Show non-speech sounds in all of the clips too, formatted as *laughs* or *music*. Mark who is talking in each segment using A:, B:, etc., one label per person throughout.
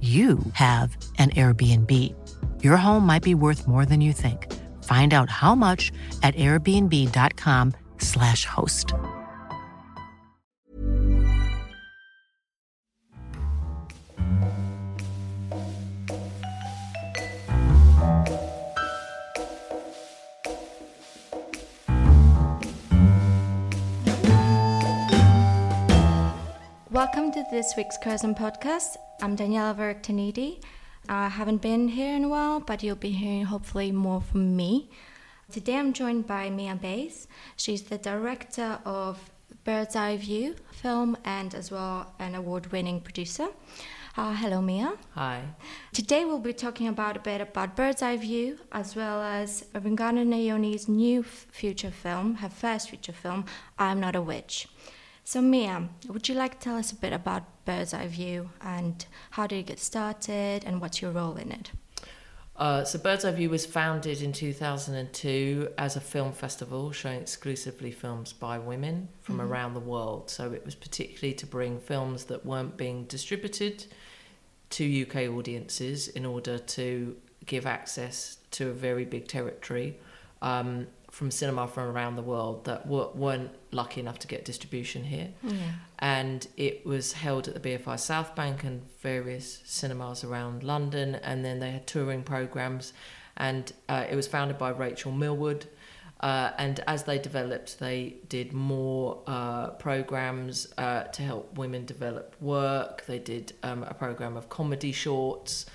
A: you have an Airbnb. Your home might be worth more than you think. Find out how much at airbnb.com/slash host.
B: Welcome to this week's Curzon podcast. I'm Daniella Verektinidi. I haven't been here in a while, but you'll be hearing hopefully more from me. Today I'm joined by Mia Bays. She's the director of Bird's Eye View film and as well an award winning producer. Uh, hello, Mia.
A: Hi.
B: Today we'll be talking about a bit about Bird's Eye View as well as Rungano Nyoni's new f- feature film, her first feature film, I'm Not a Witch. So, Mia, would you like to tell us a bit about Bird's Eye View and how did it get started and what's your role in it?
C: Uh, so Bird's Eye View was founded in 2002 as a film festival showing exclusively films by women from
B: Mm-hmm.
C: around the world. So it was particularly to bring films that weren't being distributed to UK audiences in order to give access to a very big territory um, from cinema from around the world that w- weren't lucky enough to get distribution here. And it was held at the BFI South Bank and various cinemas around London. And then they had touring programs. And uh, it was founded by Rachel Millward. Uh, and as they developed, they did more uh, programs uh, to help women develop work. They did um, a program of comedy shorts,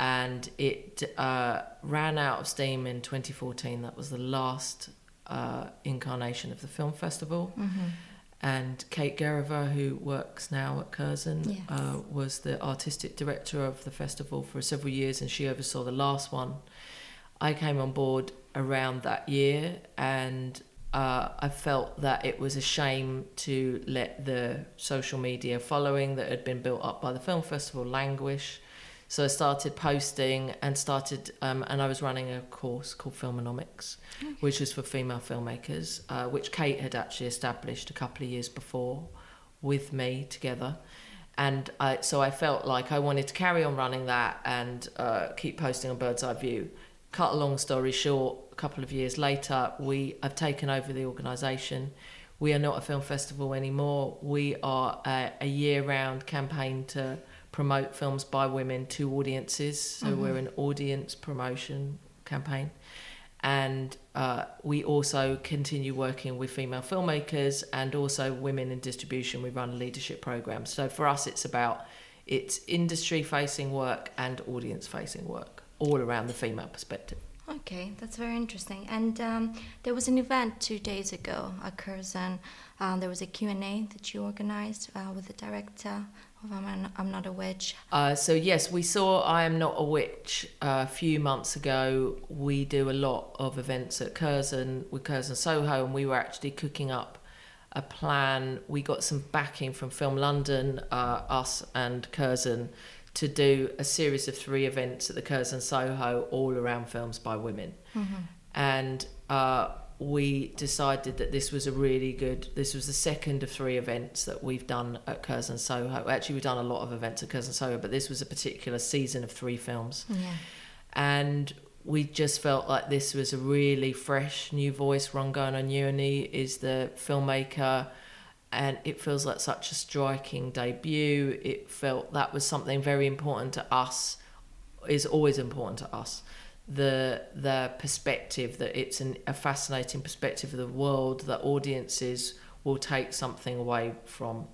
C: and it uh, ran out of steam in 2014. That was the last uh, incarnation of the film festival. And Kate Gerova, who works now at Curzon,
B: Yes.
C: uh, was the artistic director of the festival for several years, and she oversaw the last one. I came on board around that year, and uh, I felt that it was a shame to let the social media following that had been built up by the film festival languish. So I started posting and started, um, and I was running a course called Filmonomics, which was for female filmmakers, uh, which Kate had actually established a couple of years before with me together. And I, so I felt like I wanted to carry on running that and uh, keep posting on Bird's Eye View. Cut a long story short, a couple of years later, we have taken over the organisation. We are not a film festival anymore. We are a, a year-round campaign to promote films by women to audiences. So we're an audience promotion campaign and uh, we also continue working with female filmmakers and also women in distribution. We run leadership programs. So for us, it's about it's industry facing work and audience facing work, all around the female perspective.
B: Okay, that's very interesting. And um, there was an event two days ago at Curzon. Um, there was a Q&A that you organized uh, with the director of I'm, I'm Not a Witch.
C: Uh, so yes, we saw I Am Not a Witch uh, a few months ago. We do a lot of events at Curzon with Curzon Soho, and we were actually cooking up a plan. We got some backing from Film London, uh, us and Curzon, to do a series of three events at the Curzon Soho, all around films by women. And uh, we decided that this was a really good. This was the second of three events that we've done at Curzon Soho. Actually, we've done a lot of events at Curzon Soho, but this was a particular season of three films. And we just felt like this was a really fresh new voice. Rungano Nyoni is the filmmaker. And it feels like such a striking debut. It felt that was something very important to us, is always important to us. The the perspective that it's an, a fascinating perspective of the world that audiences will take something away from,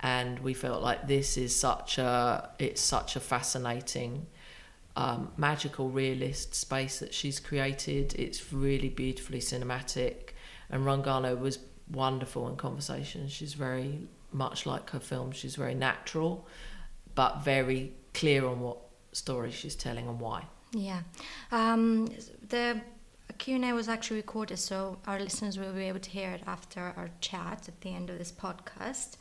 C: and we felt like this is such a it's such a fascinating. Um, magical realist space that she's created. It's really beautifully cinematic, and Rungano was wonderful in conversation. She's very much like her film. She's very natural, but very clear on what story she's telling and why.
B: Yeah. Um, the Q&A was actually recorded, so our listeners will be able to hear it after our chat at the end of this podcast.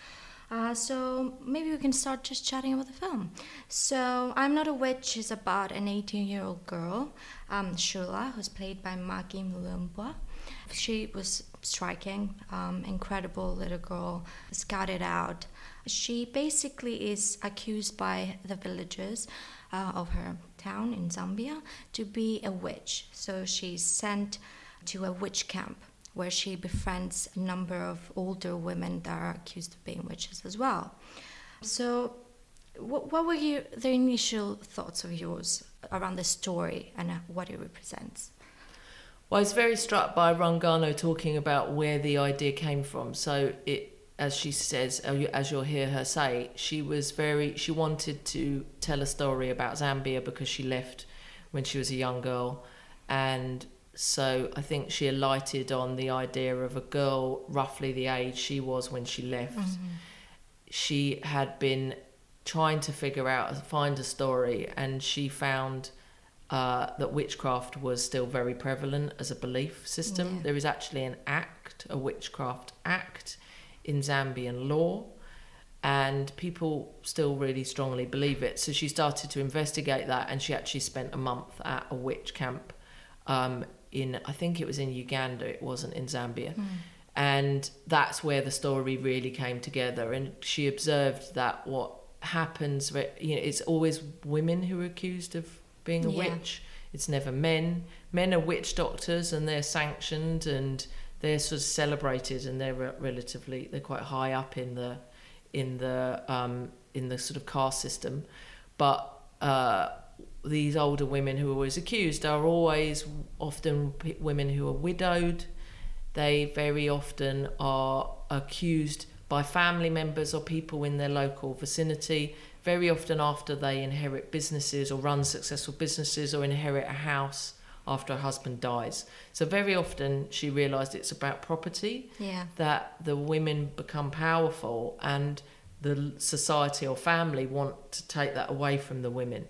B: Uh, so maybe we can start just chatting about the film. So I'm Not a Witch is about an 18 year old girl, um, Shula, who's played by Maggie Mulubwa. She was striking, um, incredible little girl, scouted out. She basically is accused by the villagers uh, of her town in Zambia to be a witch. So she's sent to a witch camp where she befriends a number of older women that are accused of being witches as well. So, what, what were you, the initial thoughts of yours around the story and what it represents?
C: Well, I was very struck by Rungano talking about where the idea came from. So it, as she says, as you'll hear her say, she was very, she wanted to tell a story about Zambia because she left when she was a young girl, and so I think she alighted on the idea of a girl roughly the age she was when she left. Mm-hmm. She had been trying to figure out, find a story, and she found uh, that witchcraft was still very prevalent as a belief system. Yeah. There is actually an act, a witchcraft act, in Zambian law, and people still really strongly believe it. So she started to investigate that, and she actually spent a month at a witch camp um, in, I think it was in Uganda, it wasn't in Zambia. Mm. And that's where the story really came together. And she observed that what happens, you know, it's always women who are accused of being a yeah. witch. It's never men. Men are witch doctors and they're sanctioned and they're sort of celebrated and they're relatively they're quite high up in the in the um, in the sort of caste system. But uh, these older women who are always accused are always often women who are widowed. They very often are accused by family members or people in their local vicinity very often after they inherit businesses or run successful businesses or inherit a house after a husband dies. So very often she realized it's about property.
B: Yeah.
C: That the women become powerful and the society or family want to take that away from the women.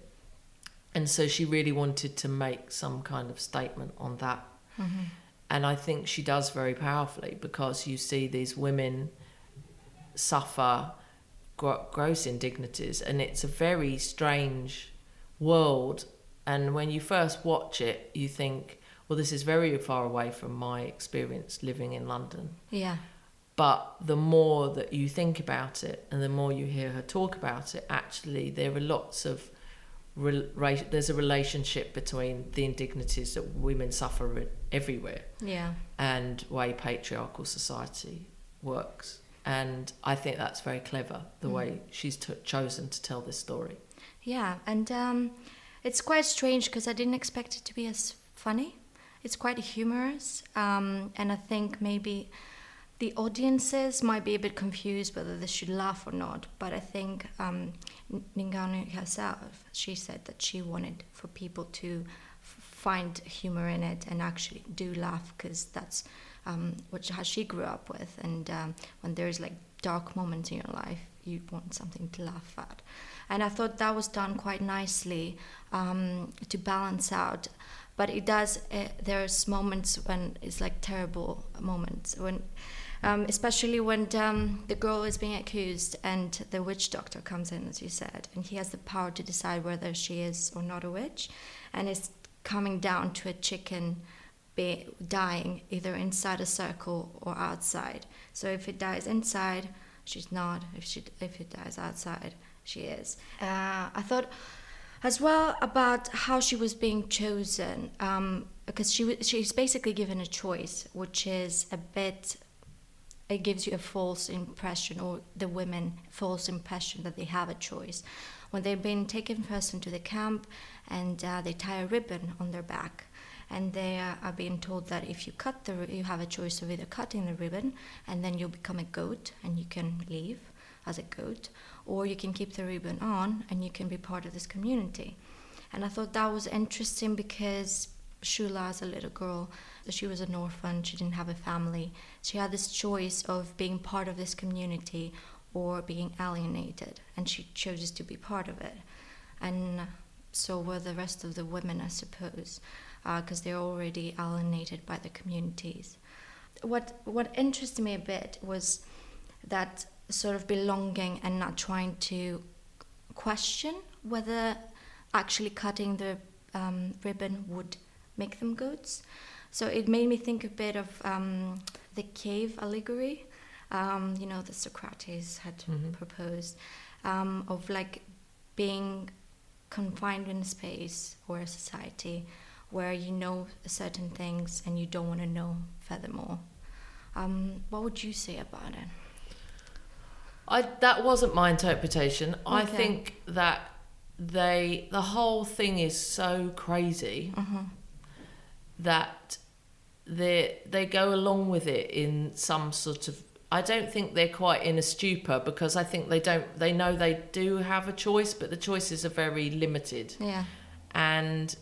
C: And so she really wanted to make some kind of statement on that. Mm-hmm. And I think she does very powerfully because you see these women suffer gross indignities, and it's a very strange world. And when you first watch it, you think, well, this is very far away from my experience living in London.
B: Yeah.
C: But the more that you think about it and the more you hear her talk about it, actually, there are lots of. Re- there's a relationship between the indignities that women suffer everywhere
B: yeah.
C: and way patriarchal society works and I think that's very clever the mm. way she's t- chosen to tell this story.
B: Yeah, and um, it's quite strange because I didn't expect it to be as funny. It's quite humorous, um, and I think maybe the audiences might be a bit confused whether they should laugh or not. But I think um, herself, she said that she wanted for people to f- find humor in it and actually do laugh because that's um, which how she grew up with. And um, when there's like dark moments in your life, you want something to laugh at. And I thought that was done quite nicely um, to balance out. But it does. Uh, there's moments when it's like terrible moments when. Um, especially when um, the girl is being accused and the witch doctor comes in, as you said, and he has the power to decide whether she is or not a witch, and it's coming down to a chicken be dying either inside a circle or outside. So if it dies inside, she's not. If she if it dies outside, she is. Uh, I thought as well about how she was being chosen um, because she she's basically given a choice, which is a bit it gives you a false impression, or the women false impression that they have a choice. When they've been taken first into the camp, and uh, they tie a ribbon on their back, and they are being told that if you cut the, you have a choice of either cutting the ribbon, and then you'll become a goat, and you can leave as a goat, or you can keep the ribbon on, and you can be part of this community. And I thought that was interesting because Shula, as a little girl, she was an orphan, she didn't have a family. She had this choice of being part of this community or being alienated, and she chose to be part of it. And so were the rest of the women, I suppose, because uh, they're already alienated by the communities. What, what interested me a bit was that sort of belonging and not trying to question whether actually cutting the um, ribbon would make them goats. So it made me think a bit of um, the cave allegory, um, you know, that Socrates had mm-hmm. proposed, um, of like being confined in a space or a society where you know certain things and you don't want to know furthermore. Um, what would you say about it?
C: I, that wasn't my interpretation. Okay. I think that they the whole thing is so crazy mm-hmm. that they they go along with it in some sort of I don't think they're quite in a stupor because I think they don't they know they do have a choice but the choices are very limited.
B: Yeah.
C: And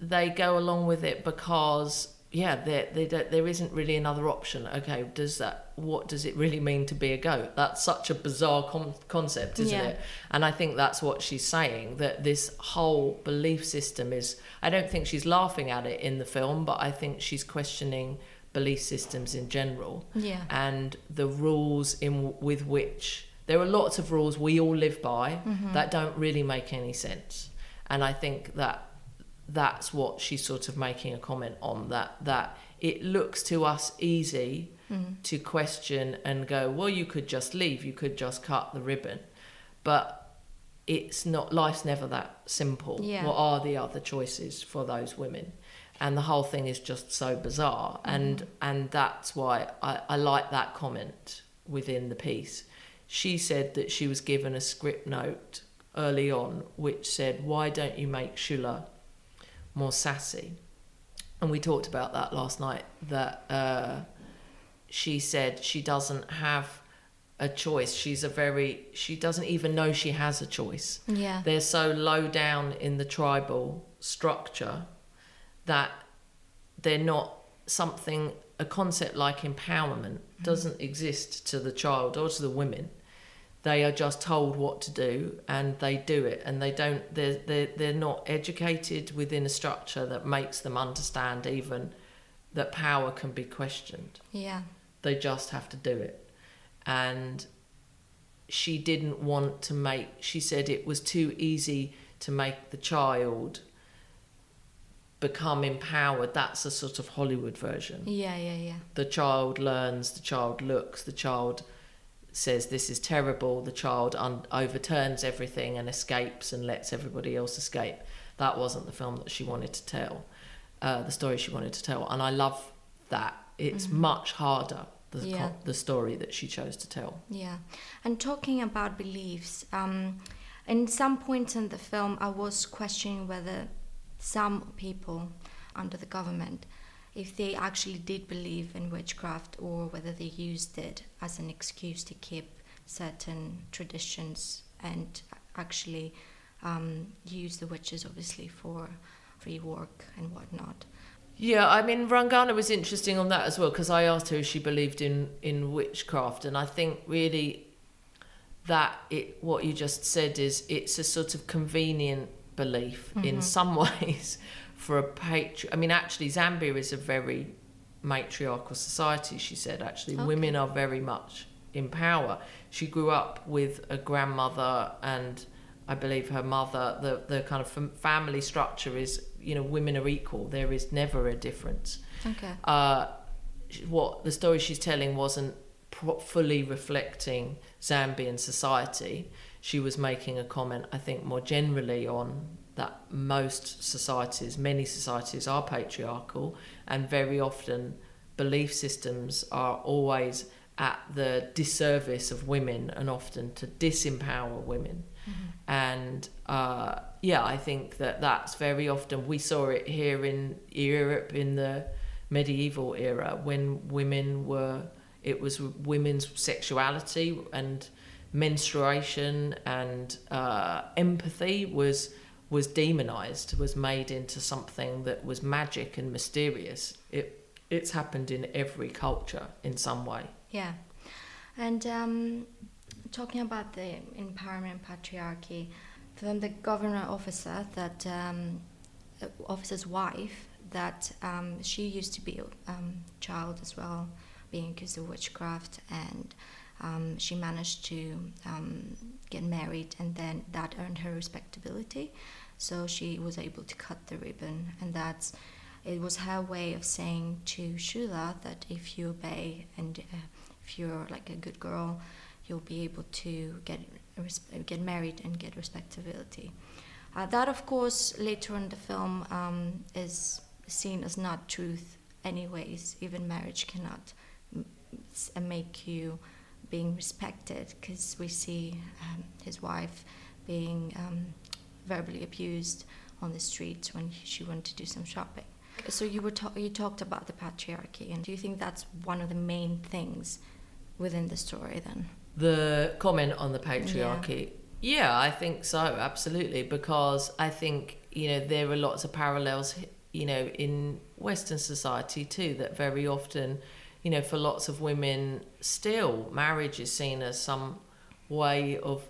C: they go along with it because yeah, there they there isn't really another option. Okay, does that what does it really mean to be a goat? That's such a bizarre com- concept, isn't yeah. it? And I think that's what she's saying that this whole belief system is. I don't think she's laughing at it in the film, but I think she's questioning belief systems in general.
B: Yeah.
C: And the rules in with which there are lots of rules we all live by mm-hmm. that don't really make any sense. And I think that that's what she's sort of making a comment on that that it looks to us easy mm. to question and go well you could just leave you could just cut the ribbon but it's not life's never that simple
B: yeah.
C: what are the other choices for those women and the whole thing is just so bizarre mm. and and that's why I, I like that comment within the piece she said that she was given a script note early on which said why don't you make Shula more sassy. And we talked about that last night. That uh, she said she doesn't have a choice. She's a very she doesn't even know she has a choice.
B: Yeah.
C: They're so low down in the tribal structure that they're not something a concept like empowerment mm-hmm. doesn't exist to the child or to the women they are just told what to do and they do it and they don't they're, they're, they're not educated within a structure that makes them understand even that power can be questioned.
B: Yeah.
C: They just have to do it. And she didn't want to make she said it was too easy to make the child become empowered. That's a sort of hollywood version.
B: Yeah yeah yeah.
C: The child learns the child looks the child says this is terrible, the child un- overturns everything and escapes and lets everybody else escape. That wasn't the film that she wanted to tell, uh, the story she wanted to tell. And I love that. It's mm-hmm. much harder, the, yeah. the story that she chose to tell.
B: Yeah. And talking about beliefs, um, in some points in the film, I was questioning whether some people under the government if they actually did believe in witchcraft or whether they used it as an excuse to keep certain traditions and actually um, use the witches obviously for free work and whatnot.
C: Yeah, I mean, Rungano was interesting on that as well because I asked her if she believed in, in witchcraft, and I think really that it what you just said is it's a sort of convenient belief mm-hmm. in some *laughs* ways for a patri. I mean, actually, Zambia is a very matriarchal society. She said, actually, okay. women are very much in power. She grew up with a grandmother and I believe her mother. The the kind of family structure is, you know, women are equal. There is never a difference.
B: Okay.
C: Uh, what the story she's telling wasn't fully reflecting Zambian society. She was making a comment, I think, more generally on that most societies, many societies, are patriarchal, and very often belief systems are always at the disservice of women and often to disempower women. And uh, yeah, I think that that's very often, we saw it here in Europe in the medieval era when women were, it was women's sexuality and menstruation and uh, empathy was was demonized was made into something that was magic and mysterious it it's happened in every culture in some way
B: Yeah. And um, talking about the empowerment patriarchy, from the governor officer that um, uh, officer's wife that um, she used to be a um, child as well, being accused of witchcraft, and um, she managed to um, get married, and then that earned her respectability. So she was able to cut the ribbon, and that's it was her way of saying to Shula that if you obey and uh, if you're like a good girl, you'll be able to get get married and get respectability. Uh, that, of course, later in the film um, is seen as not truth, anyways. Even marriage cannot m- make you being respected, because we see um, his wife being um, verbally abused on the streets when she went to do some shopping. So you were ta- you talked about the patriarchy, and do you think that's one of the main things within the story then?
C: the comment on the patriarchy yeah. i think so absolutely because i think you know there are lots of parallels you know in western society too that very often you know for lots of women still marriage is seen as some way of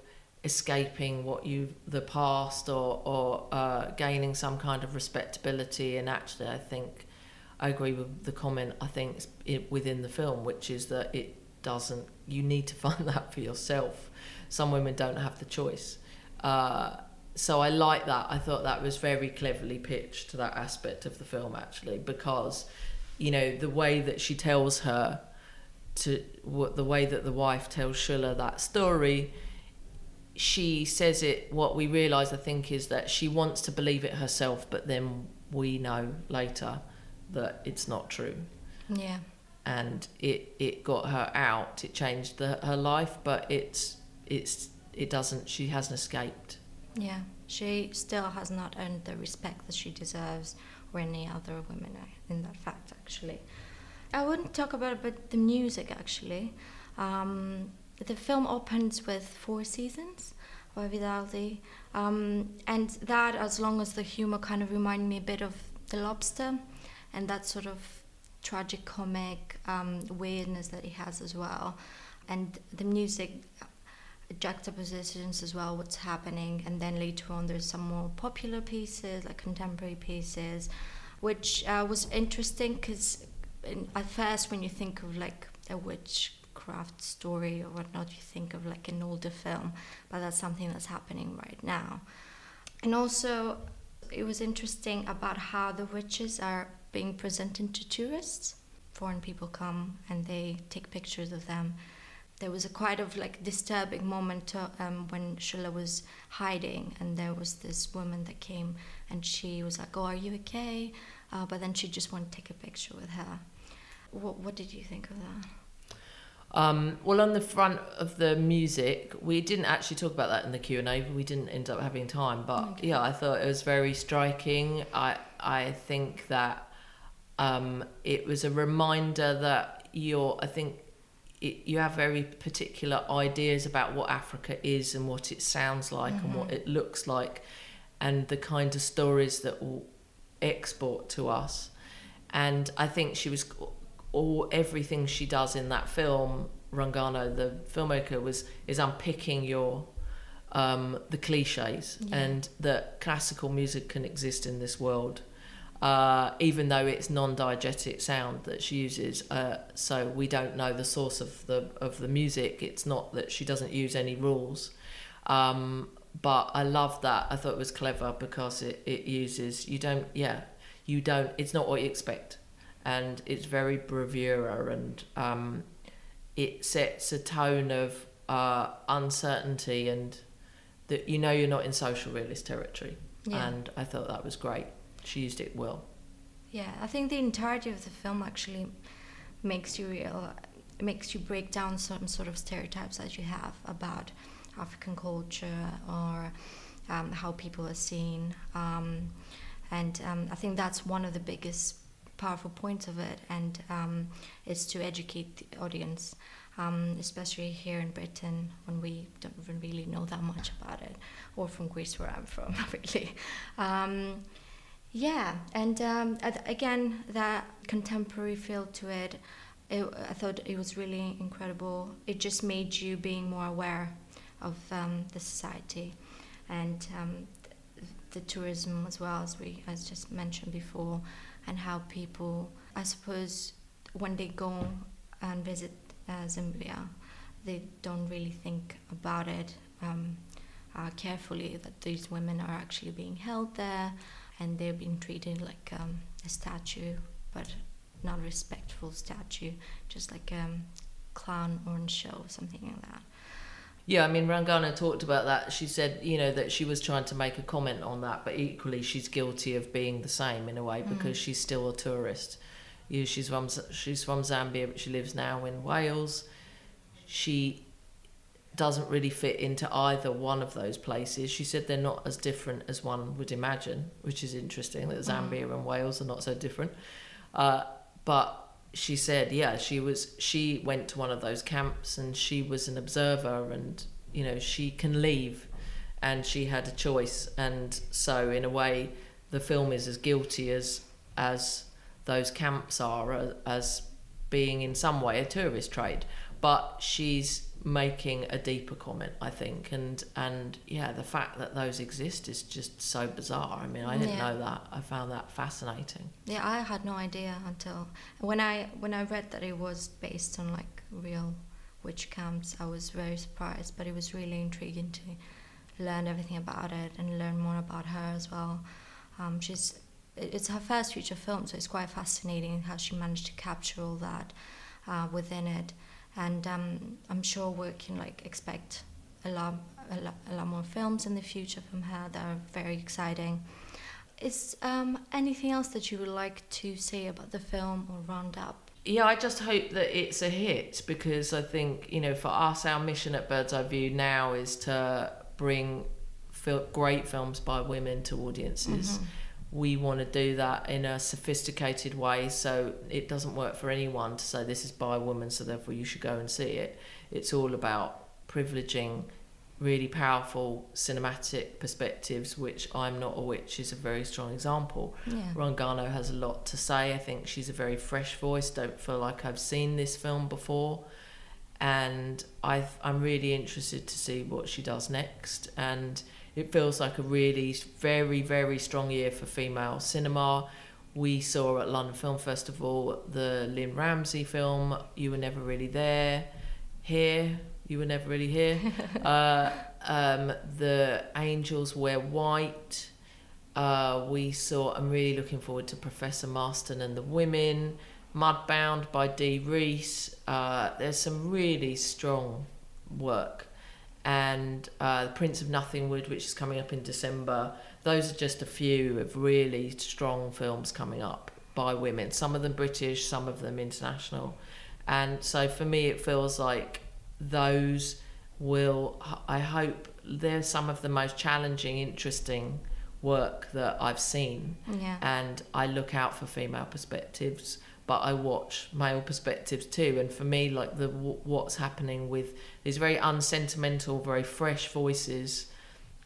C: escaping what you the past or or uh, gaining some kind of respectability. And actually i think i agree with the comment i think within the film which is that it doesn't you need to *laughs* find that for yourself. Some women don't have the choice. Uh, so i like that. I thought that was very cleverly pitched to that aspect of the film actually because you know the way that she tells her to what the way that the wife tells Shula that story she says it what we realize i think is that she wants to believe it herself but then we know later that it's not true.
B: Yeah.
C: and it it got her out. It changed the, her life but it's it's it doesn't she hasn't escaped.
B: Yeah, she still has not earned the respect that she deserves, or any other women in that fact, actually. I wouldn't talk about it, but the music, actually. Um, the film opens with four seasons by Vivaldi, um, and that, as long as the humor kind of reminded me a bit of The Lobster, and that sort of tragic comic um, weirdness that he has as well, and the music juxtapositions as well what's happening and then later on there's some more popular pieces like contemporary pieces which uh, was interesting because at first when you think of like a witchcraft story or whatnot you think of like an older film but that's something that's happening right now. And also it was interesting about how the witches are being presented to tourists. Foreign people come and they take pictures of them. There was a quite of like disturbing moment uh, um, when Shula was hiding, and there was this woman that came, and she was like, "Oh, are you okay?" Uh, but then she just wanted to take a picture with her. What What did you think of that?
C: Um, well, on the front of the music, we didn't actually talk about that in the Q and A. We didn't end up having time, but yeah, I thought it was very striking. I I think that um, it was a reminder that you're. I think it, you have very particular ideas about what Africa is and what it sounds like and what it looks like, and the kind of stories that will export to us. And I think she was all everything she does in that film, Rungano, the filmmaker, was is unpicking your um, the cliches and that classical music can exist in this world, uh, even though it's non-diegetic sound that she uses. Uh, so we don't know the source of the of the music. It's not that she doesn't use any rules. Um, but I love that. I thought it was clever because it, it uses you don't yeah you don't it's not what you expect and it's very bravura and um, it sets a tone of uh, uncertainty and that you know you're not in social realist territory
B: Yeah.
C: and I thought that was great she used it well
B: Yeah, I think the entirety of the film actually makes you real makes you break down some sort of stereotypes that you have about African culture or um, how people are seen. Um, and um, I think that's one of the biggest powerful points of it, and um, is to educate the audience, um, especially here in Britain when we don't even really know that much about it, or from Greece where I'm from, *laughs* really. Um, yeah, and again, that contemporary feel to it, it, I thought it was really incredible. It just made you being more aware of um, the society and um, the, tourism as well as we as just mentioned before and how people I suppose when they go and visit uh, Zambia they don't really think about it um, uh, carefully that these women are actually being held there and they're being treated like um, a statue but not a respectful statue just like a um, clown on show something like that
C: yeah, I mean, Rungano talked about that. She said, you know, that she was trying to make a comment on that, but equally she's guilty of being the same in a way because mm. she's still a tourist. You know, she's from she's from Zambia, but she lives now in Wales. She doesn't really fit into either one of those places. She said they're not as different as one would imagine, which is interesting that Zambia mm. and Wales are not so different. Uh, but she said, yeah, she was she went to one of those camps and she was an observer and you know she can leave and she had a choice. And so in a way the film is as guilty as as those camps are as being in some way a tourist trade. But she's making a deeper comment, I think, and and yeah, the fact that those exist is just so bizarre. I mean, I didn't yeah. know that. I found that fascinating.
B: Yeah, I had no idea until when I when I read that it was based on like real witch camps. I was very surprised, but it was really intriguing to learn everything about it and learn more about her as well. Um, she's it's her first feature film, so it's quite fascinating how she managed to capture all that uh, within it and um, I'm sure we can like expect a lot, a lot, a lot more films in the future from her that are very exciting. Is um, anything else that you would like to say about the film or round up?
C: Yeah, I just hope that it's a hit because I think you know for us, our mission at Bird's Eye View now is to bring fil- great films by women to audiences. Mm-hmm we want to do that in a sophisticated way so it doesn't work for anyone to say this is by a woman so therefore you should go and see it. It's all about privileging really powerful cinematic perspectives which I'm not a witch is a very strong example. Yeah. Rungano has a lot to say. I think she's a very fresh voice. Don't feel like I've seen this film before. And I I'm really interested to see what she does next. And it feels like a really very very strong year for female cinema. We saw at London Film Festival the Lynne Ramsay film You Were Never Really There. Here, You Were Never Really Here. *laughs* uh, um, the Angels Wear White. Uh, we saw, I'm really looking forward to Professor Marston and the Women. Mudbound by Dee Rees. Uh, there's some really strong work and uh, Prince of Nothingwood, which is coming up in December. Those are just a few of really strong films coming up by women. Some of them British, some of them international. And so for me, it feels like those will, I hope, they're some of the most challenging, interesting work that I've seen.
B: Yeah.
C: And I look out for female perspectives but I watch male perspectives too. And for me, like the what's happening with these very unsentimental, very fresh voices.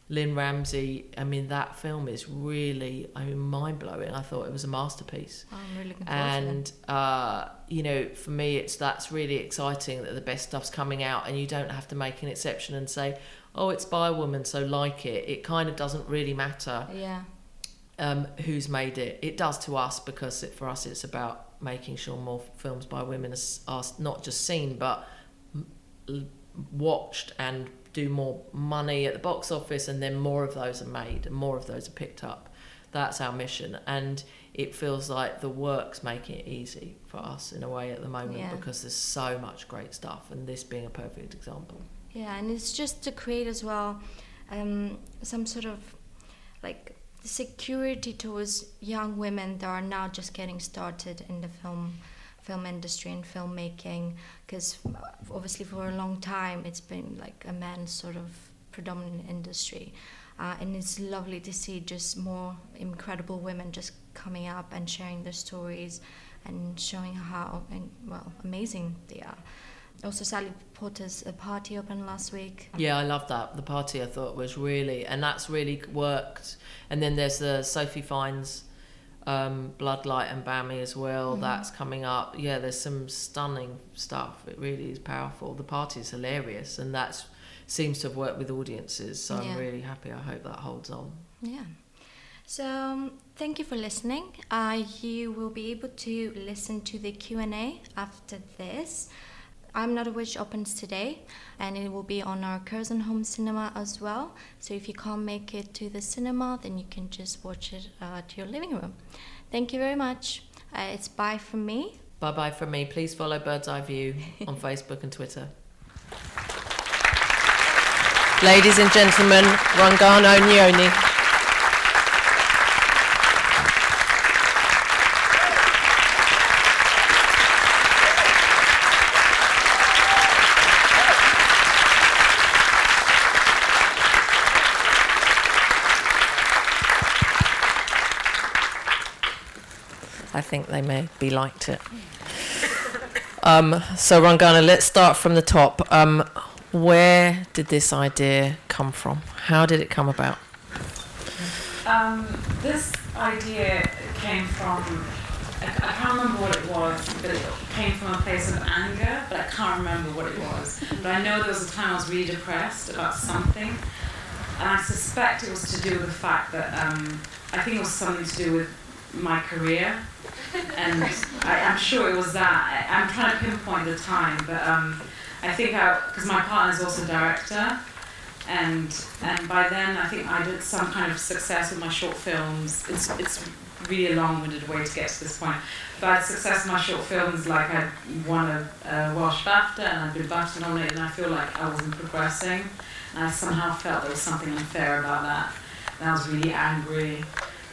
C: Lynne Ramsay, I mean, that film is really, I mean, mind blowing. I thought it was a masterpiece.
B: Oh, I'm really looking
C: And, uh, you know, for me, it's that's really exciting that the best stuff's coming out and you don't have to make an exception and say, oh, it's by a woman, so like it. It kind of doesn't really matter.
B: Yeah.
C: Um, who's made it? It does to us because it, for us, it's about making sure more films by women are, not just seen but watched and do more money at the box office and then more of those are made and more of those are picked up that's our mission and it feels like the work's making it easy for us in a way at the moment yeah. because there's so much great stuff and this being a perfect example
B: yeah and it's just to create as well um, some sort of like the security towards young women that are now just getting started in the film film industry and filmmaking. Because obviously for a long time it's been like a man's sort of predominant industry. Uh, and it's lovely to see just more incredible women just coming up and sharing their stories and showing how and well amazing they are also Sally Potter's a party opened last week.
C: Yeah, I love that. The party I thought was really, and that's really worked. And then there's the Sophie Fiennes um, Bloodlight and Bami as well. Mm. That's coming up. Yeah, there's some stunning stuff. It really is powerful. The party is hilarious, and that seems to have worked with audiences. So yeah. I'm really happy. I hope that holds on.
B: Yeah. So um, thank you for listening. Uh, you will be able to listen to the Q and A after this. I'm Not a Witch opens today and it will be on our Curzon Home Cinema as well. So if you can't make it to the cinema, then you can just watch it uh, to your living room. Thank you very much. Uh, it's bye from me.
C: Bye bye from me. Please follow Bird's Eye View on *laughs* Facebook and Twitter. Ladies and gentlemen, Rungano Nyoni. Think they may be liked it. Um, so Rungano, let's start from the top. Um, where did this idea come from? How did it come about?
D: Um, this idea came from, I, I, can't remember what it was, but it came from a place of anger, but I can't remember what it was. But I know there was a time I was really depressed about something, and I suspect it was to do with the fact that um, I think it was something to do with my career and I, am sure it was that. I, am trying to pinpoint the time, but um, I think because my partner is also director, and and by then I think I did some kind of success with my short films. It's it's really a long-winded way to get to this point. But I had success with my short films, like I won a, a Welsh BAFTA and I'd been BAFTA nominated, and I feel like I wasn't progressing, and I somehow felt there was something unfair about that. And I was really angry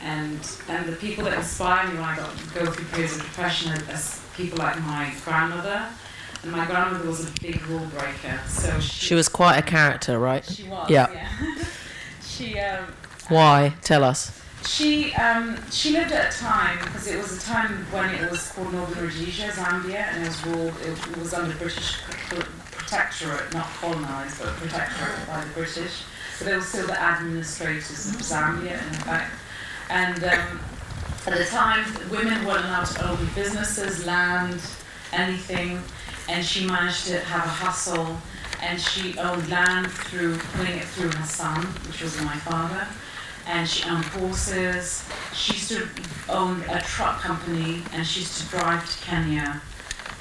D: and and the people that inspire me when I got, go through periods of depression are, are people like my grandmother. And my grandmother was a big rule breaker, so she,
C: she was quite a character, right?
D: She was. Yeah. yeah. *laughs* she. Um,
C: Why? Tell us.
D: She um, she lived at a time because it was a time when it was called Northern Rhodesia, Zambia, and it was ruled. It was under British protectorate, not colonised, but protectorate by the British. But they were still the administrators of Zambia, and in fact. And um, at the time, women weren't allowed to own businesses, land, anything. And she managed to have a hustle. And she owned land through putting it through her son, which was my father. And she owned horses. She used to own a truck company, and she used to drive to Kenya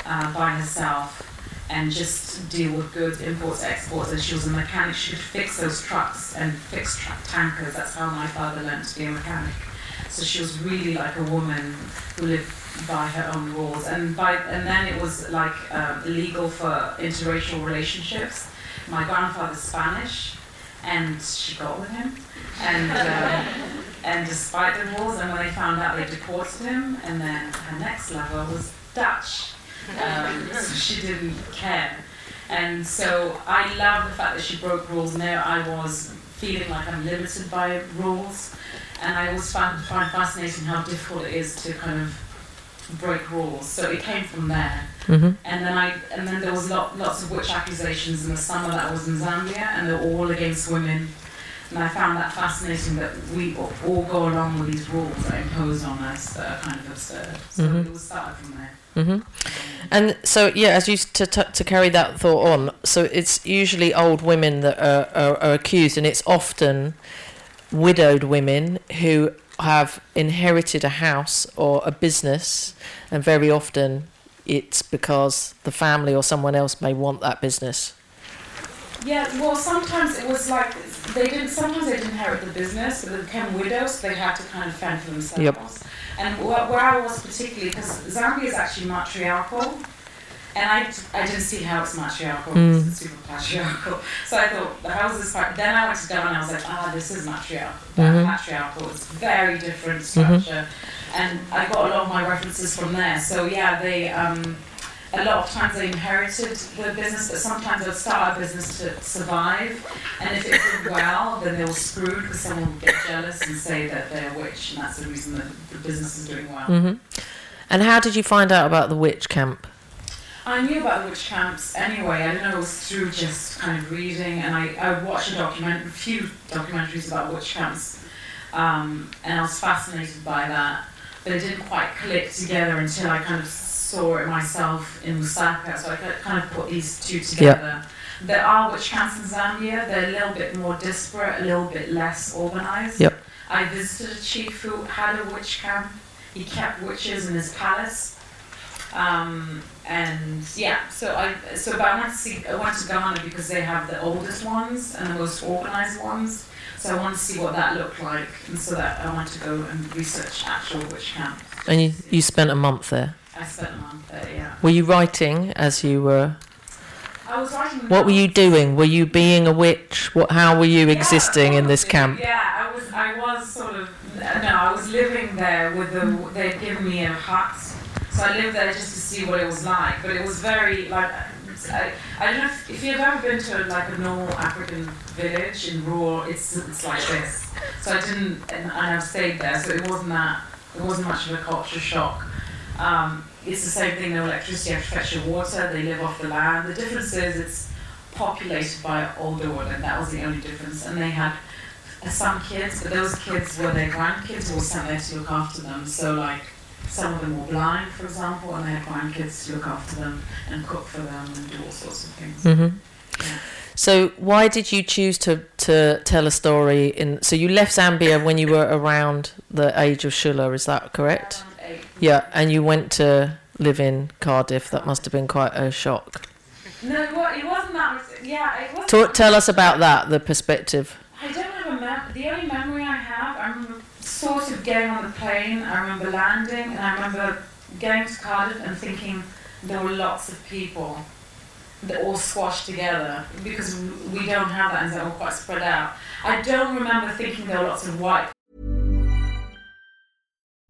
D: uh, by herself and just deal with goods, imports, exports. And she was a mechanic. She could fix those trucks and fix truck tankers. That's how my father learned to be a mechanic. So she was really like a woman who lived by her own rules. And by and then it was like uh, illegal for interracial relationships. My grandfather's Spanish, and she got with him. And um, *laughs* and despite the rules, and when they found out, they deported him. And then her next lover was Dutch um, so she didn't care. And so I love the fact that she broke rules, and there I was feeling like I'm limited by rules. And I always find, find fascinating how difficult it is to kind of break rules. So it came from there. Mm-hmm. And then I and then there was lot, lots of witch accusations in the summer that I was in Zambia, and they were all against women. And I found that fascinating that we all go along with these rules that are imposed on us that are kind of absurd. So mm-hmm. it was started from there.
C: Mm-hmm. And so, yeah, as you to t- to carry that thought on, so it's usually old women that are, are, are accused, and it's often widowed women who have inherited a house or a business, and very often it's because the family or someone else may want that business.
D: Yeah, well, sometimes it was like they didn't. Sometimes they didn't inherit the business, but they became widows. So they had to kind of fend for themselves. Yep. And where, where I was particularly, because Zambia is actually matriarchal, and I, I didn't see how it's matriarchal,
C: Mm.
D: it's super patriarchal. So I thought, how is this? Part? Then I went to Ghana and I was like, ah, this is matriarchal. That
C: Mhm.
D: matriarchal. It's very different structure, and I got a lot of my references from there. So yeah, they. Um, a lot of times they inherited the business, but sometimes they'll start a business to survive. And if it did well, then they were screwed because someone would get jealous and say that they're a witch, and that's the reason that the business is doing well.
C: hmm And how did you find out about the witch camp?
D: I knew about the witch camps anyway. I don't know, it was through just kind of reading, and I, I watched a document, a few documentaries about witch camps, um, and I was fascinated by that. But it didn't quite click together until I kind of saw it myself in Lusaka, so I kind of put these two together. There are witch camps in Zambia, they're a little bit more disparate, a little bit less organized.
C: Yep.
D: I visited a chief who had a witch camp. He kept witches in his palace. Um, and yeah, so I so but I went to see I went to Ghana because they have the oldest ones and the most organized ones. So I wanted to see what that looked like, and so that I wanted to go and research actual witch camp.
C: And you, you spent a month there.
D: I spent a month. Yeah.
C: Were you writing as you were?
D: I was writing.
C: What were you doing? Were you being a witch? What? How were you
D: Yeah,
C: existing in this camp?
D: Yeah, I was. I was sort of. No, I was living there with the. They'd given me a hut, so I lived there just to see what it was like. But it was very like. I, I don't know if, if you've ever been to like a normal African village in rural. It's it's like this. So I didn't, and, and I've stayed there, so it wasn't that. It wasn't much of a culture shock. Um, it's the same thing. No electricity. You have to fetch your water. They live off the land. The difference is it's populated by older women. That was the only difference. And they had some kids, but those kids were their grandkids who were sent there to look after them. So like some of them were blind, for example, and they had grandkids to look after them and cook for them and do all sorts of things.
C: hmm
D: Yeah.
C: So why did you choose to to tell a story in? So you left Zambia when you were around the age of Shula, is that correct? Yeah, and you went to live in Cardiff. That must have been quite a shock.
D: No, it it wasn't that. Yeah, it wasn't.
C: Talk, tell us about that, the perspective.
D: I don't have a mem- The only memory I have, I remember sort of getting on the plane. I remember landing, and I remember getting to Cardiff and thinking there were lots of people that all squashed together because we don't have that, and they're all quite spread out. I don't remember thinking there were lots of white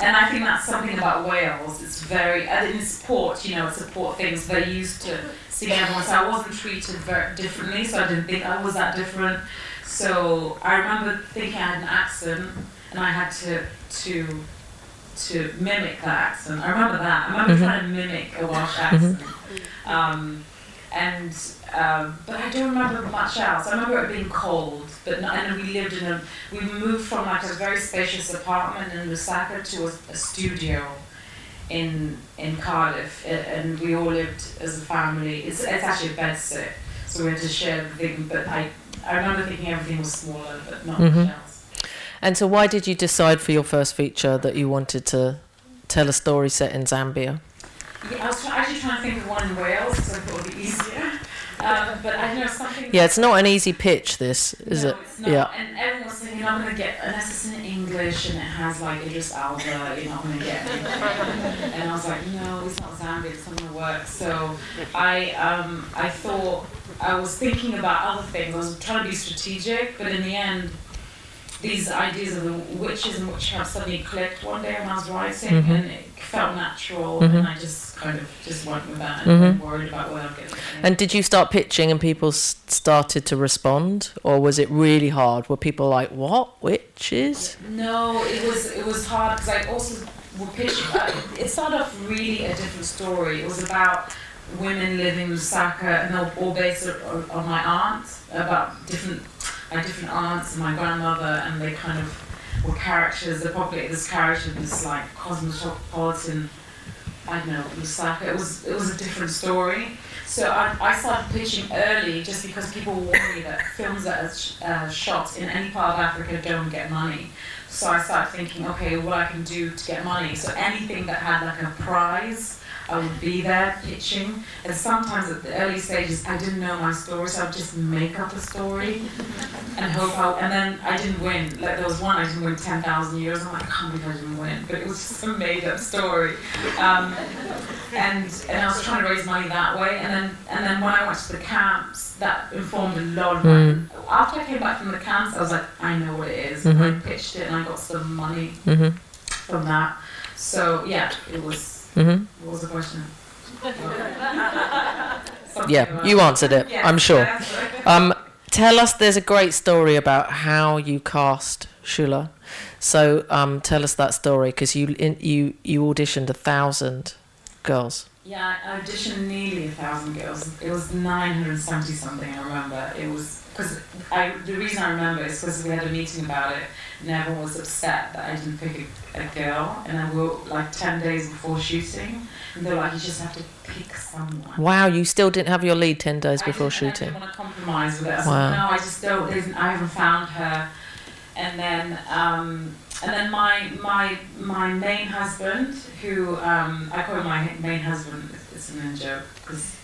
D: and I think that's something about Wales. It's very, and in sport, you know, it's sport things. They're used to seeing everyone. So I wasn't treated very differently, so I didn't think I was that different. So I remember thinking I had an accent, and I had to to to mimic that accent. I remember that. I remember mm-hmm. trying to mimic a Welsh mm-hmm. accent. Um, and um, but I don't remember much else. I remember it being cold, but not, and we lived in a we moved from like a very spacious apartment in Lusaka to a, a studio in in Cardiff, and we all lived as a family. It's it's actually a bed sit, so we had to share everything. But I I remember thinking everything was smaller, but not
C: Mhm.
D: much else.
C: And so, why did you decide for your first feature that you wanted to tell a story set in Zambia?
D: Yeah, I was try- actually trying to think of one in Wales, so I thought it would be. Um, but I know something.
C: Yeah, it's not an easy pitch. This is
D: no,
C: it?
D: It's not.
C: Yeah.
D: And everyone was thinking, I'm going to get, unless it's in English and it has like Idris Elba, you're not going to get and I was like, no, it's not Zambia, it's not going to work. So I, um, I thought, I was thinking about other things. I was trying to be strategic, but in the end, these ideas of the witches and witchcraft suddenly clicked one day when I was writing,
C: Mhm.
D: and it felt natural,
C: Mhm.
D: and I just kind of just went with that and
C: Mhm.
D: wasn't worried about where I'm getting.
C: And did you start pitching and people s- started to respond, or was it really hard? Were people like, "What witches?"
D: No, it was it was hard because I also would pitch. Uh, it started off really a different story. It was about women living in Lusaka, and they were all based on, on my aunt about different, my different aunts and my grandmother, and they kind of were characters. They populated this character, this like cosmopolitan. I don't know, Lusaka. It was it was a different story. So I, I started pitching early just because people warned me that films that are sh- uh, shot in any part of Africa don't get money. So I started thinking, okay, what I can do to get money. So anything that had like a prize, I would be there pitching. And sometimes at the early stages, I didn't know my story, so I would just make up a story and hope I. And then I didn't win. Like there was one I didn't win ten thousand euros. I'm like, I can't believe I didn't win, but it was just a made up story. Um, and and I was trying to raise money that way. And then and then when I went to the camps, that informed a lot of my.
C: Mm.
D: After I came back from the camps, I was like, I know what it is.
C: Mhm.
D: I pitched it, and I got some money
C: Mhm.
D: from that. So yeah, it was.
C: Mhm.
D: What was the question? *laughs*
C: Yeah, you answered it.
D: Yeah,
C: I'm sure.
D: yeah, that's right.
C: Um, tell us. There's a great story about how you cast Shula. So um, tell us that story because you in, you you auditioned a thousand girls.
D: Yeah, I auditioned nearly a thousand girls. It was 970 something, I remember. It was because I the reason I remember is because we had a meeting about it, and everyone was upset that I didn't pick a, a girl, and I were like 10 days before shooting, and they're like, you just have to pick someone.
C: Wow, you still didn't have your lead ten days
D: I
C: before
D: didn't- I
C: shooting.
D: didn't want to compromise with it. I said,
C: Wow.
D: no, I just don't. I haven't found her. And then, um, and then my my my main husband, who um, I call my main husband. It's an in joke because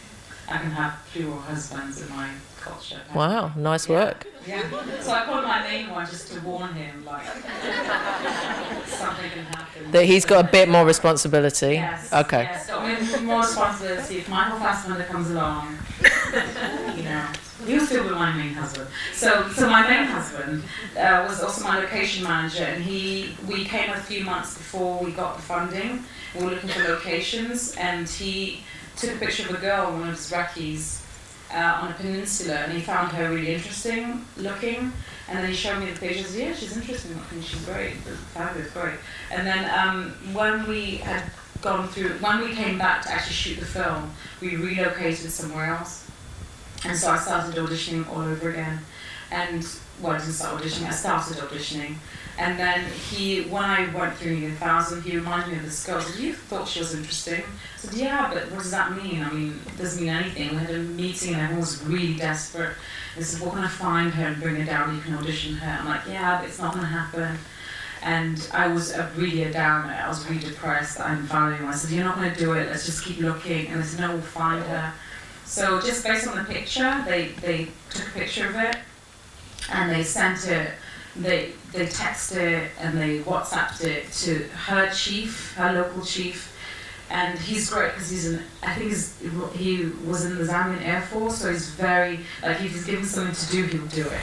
D: I can have plural husbands in my culture.
C: Wow, nice work.
D: Yeah. So I him my main one just to warn him, like *laughs* something can happen.
C: That he's got a bit more responsibility.
D: Yes.
C: Okay.
D: Yes. So I mean, more responsibility. If Michael Fassbender comes along, *laughs* you know, he'll still be my main husband. So, so my main husband uh, was also my location manager, and he we came a few months before we got the funding. We were looking for locations, and he took a picture of a girl, one of his Iraqis, uh, on a peninsula, and he found her really interesting looking. And then he showed me the pictures. Yeah, she's interesting looking. She's great. Fabulous, great. And then um, when we had gone through, when we came back to actually shoot the film, we relocated somewhere else. And so I started auditioning all over again. And, well, I didn't start auditioning, I started auditioning. And then he, when I went through the thousand, he reminded me of this girl. He said, You thought she was interesting? I said, Yeah, but what does that mean? I mean, it doesn't mean anything. We had a meeting and everyone was really desperate. They said, We're going to find her and bring her down. You can audition her. I'm like, Yeah, but it's not going to happen. And I was a, really a downer. I was really depressed. I found anyone. I said, You're not going to do it. Let's just keep looking. And they said, No, we'll find her. So just based on the picture, they, they took a picture of it and they sent it, they, they texted it and they WhatsApped it to her chief, her local chief. And he's great because he's an, I think he was in the Zambian Air Force, so he's very, like if he's given something to do, he'll do it.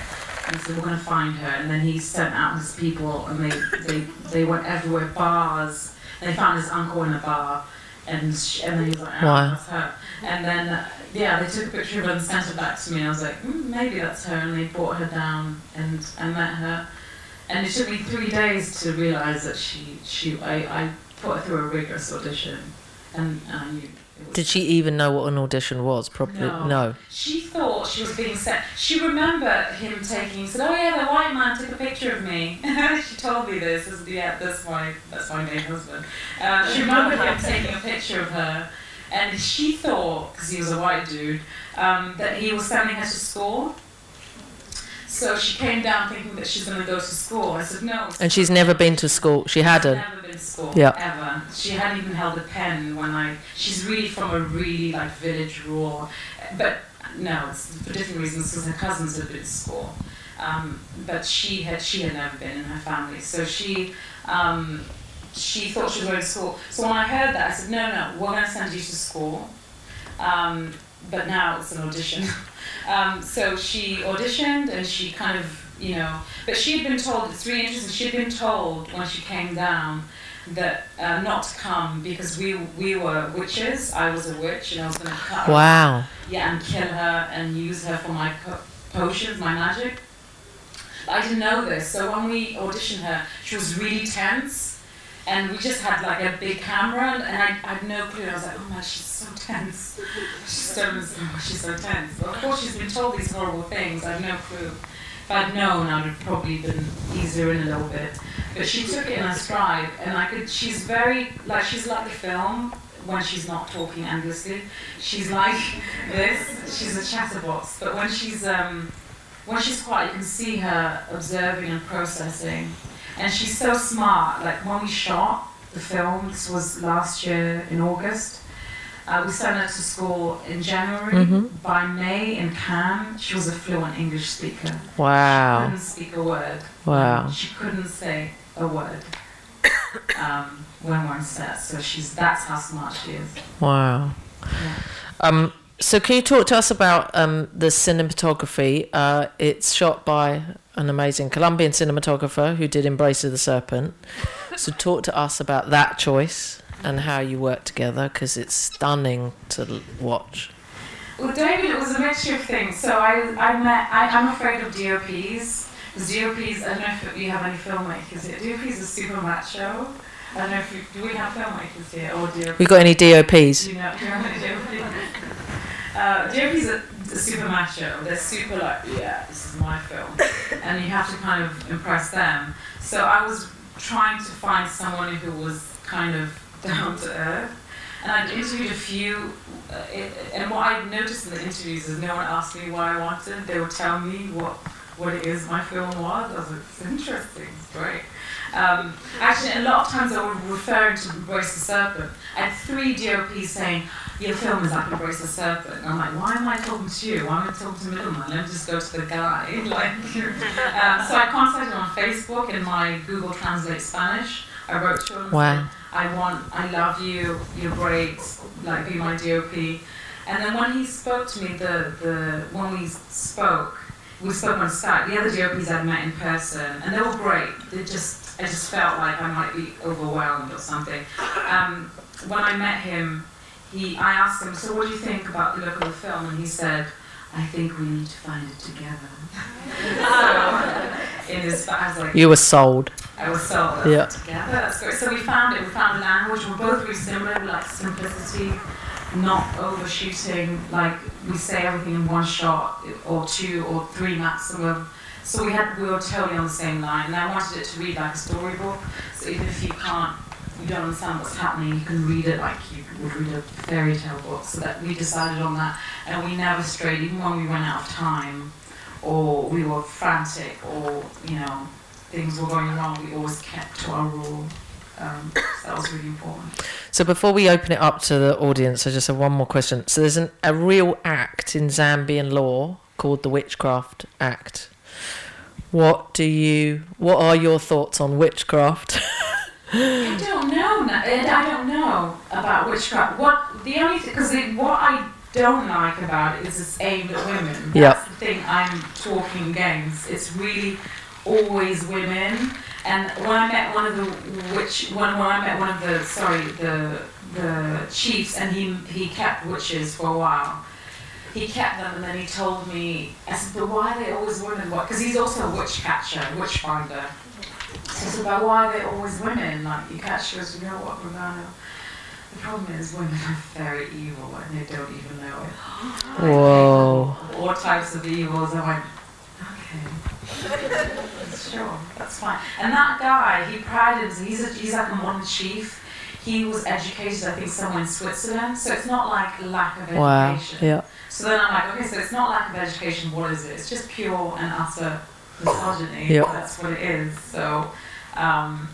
D: And said, we're going to find her. And then he sent out his people and they, they, they went everywhere, bars. And they found his uncle in a bar. And, sh- and then he was like, oh,
C: Wow.
D: that's her. And then, yeah, they took a picture of her and sent it back to me. And I was like, mm, maybe that's her. And they brought her down and I met her. And it took me three days to realize that she, she I, I put her through a rigorous audition. And, and I knew.
C: Did she even know what an audition was? Probably
D: No.
C: no.
D: She thought she was being sent. She remembered him taking. Said, "Oh yeah, the white man took a picture of me." *laughs* she told me this. Said, "Yeah, that's my that's my main husband." Uh, she remembered him taking a picture of her, and she thought, because he was a white dude, um, that he was sending her to school. So she came down thinking that she's going to go to school. I said, "No."
C: And she's never been to school. She hadn't.
D: Never been to school
C: Yeah.
D: ever. She hadn't even held a pen when I. She's really from a really like village rural, but no, it's for different reasons because her cousins had been to school, um, but she had she had never been in her family, so she. Um, she thought she was going to school. So when I heard that, I said, no, no, we're going to send you to school. Um, but now it's an audition. *laughs* um, so she auditioned and she kind of you know. But she had been told. It's really interesting. She had been told when she came down that uh, not to come because we we were witches. I was a witch, and I was going to cut her.
C: Wow.
D: Yeah, and kill her and use her for my po- potions, my magic. I didn't know this, so when we auditioned her, she was really tense, and we just had like a big camera, and I, I had no clue. I was like, oh my, she's so tense. She's so, oh, she's so tense. But of course, she's been told these horrible things. I had no clue. If I'd known, I'd have probably been easier in a little bit. But she took it in her stride, and I could. She's very like she's like the film when she's not talking endlessly. She's like *laughs* this. She's a chatterbox. But when she's um, when she's quiet, you can see her observing and processing. And she's so smart. Like when we shot the film, this was last year in August. Uh, we sent her to school in January.
C: Mhm.
D: By May in Cannes, she was a fluent English speaker.
C: Wow.
D: She couldn't speak a word.
C: Wow.
D: She couldn't say a word um, when we're on set. So she's that's how smart she is.
C: Wow. Um, so can you talk to us about um, the cinematography? Uh, it's shot by an amazing Colombian cinematographer who did Embrace of the Serpent. So talk to us about that choice and how you work together because it's stunning to watch.
D: Well, David, it was a mixture of things. So I, I met, I, I'm afraid of DOPs. DOPs, I don't know if you have any filmmakers here. DOPs are super macho. I don't know if you, do we have filmmakers here or DOPs?
C: We got any DOPs?
D: Do you know, do you know any DOPs? *laughs* Uh, DOPs are super macho. They're super like, yeah, is my film. And you have to kind of impress them. So I was trying to find someone who was kind of down to earth. And I'd interviewed a few, uh, it, and what I noticed in the interviews is no one asked me what I wanted. They would tell me what, what it is my film was. I was like, it's interesting, it's great. Um, actually, a lot of times I would refer to Embrace the Serpent. I had three DOPs saying, your film is like Embrace the Serpent. And I'm like, why am I talking to you? Why am I talking to middleman? Let me just go to the guy. *laughs* like, *laughs* um, so I contacted him on Facebook in my Google Translate Spanish. I wrote to him.
C: Wow.
D: I want, I love you, you're great, like be my DOP. And then when he spoke to me, the, the when we spoke, we spoke on Skype. The other DOPs I'd met in person, and they were great. They just, I just felt like I might be overwhelmed or something. Um, when I met him, he, I asked him, so what do you think about the look of the film? And he said, I think we need to find it together. so, *laughs* in his, I was like,
C: You were sold.
D: I was so
C: Yeah.
D: together. That's great. So we found it. We found language. We're both very similar. We like simplicity, not overshooting. Like we say everything in one shot or two or three maximum. So we had we were totally on the same line. And I wanted it to read like a storybook. So even if you can't, you don't understand what's happening, you can read it like you would read a fairy tale book. So that we decided on that, and we never strayed, even when we ran out of time, or we were frantic, or you know things were going wrong, we always kept to our rule. Um, that was really important.
C: So before we open it up to the audience, I just have one more question. So there's an, a real act in Zambian law called the Witchcraft Act. What do you? What are your thoughts on witchcraft? *laughs*
D: I don't know. na- and I don't know about witchcraft. What the only because what I don't like about it is it's aimed at women. That's
C: Yep.
D: the thing I'm talking against. It's really always women. And when I met one of the witch, when, when I met one of the sorry the the chiefs, and he he kept witches for a while. He kept them, and then he told me, I said, but why are they always women? What? Because he's also a witch catcher, witch finder. So I said, but why are they always women? Like, you catch us, you know what, Rungano? The problem is women are very evil and they don't even know it.
C: Whoa.
D: All types of evils. I went, okay. sure, that's fine. And that guy, he prided himself, he's, a, he's like a modern chief. He was educated, I think, somewhere in Switzerland. So it's not like lack of education. Wow.
C: Yeah.
D: So then I'm like, okay, so it's not lack of education, what is it? It's just pure and utter misogyny.
C: Yep.
D: That's what it is. So, um,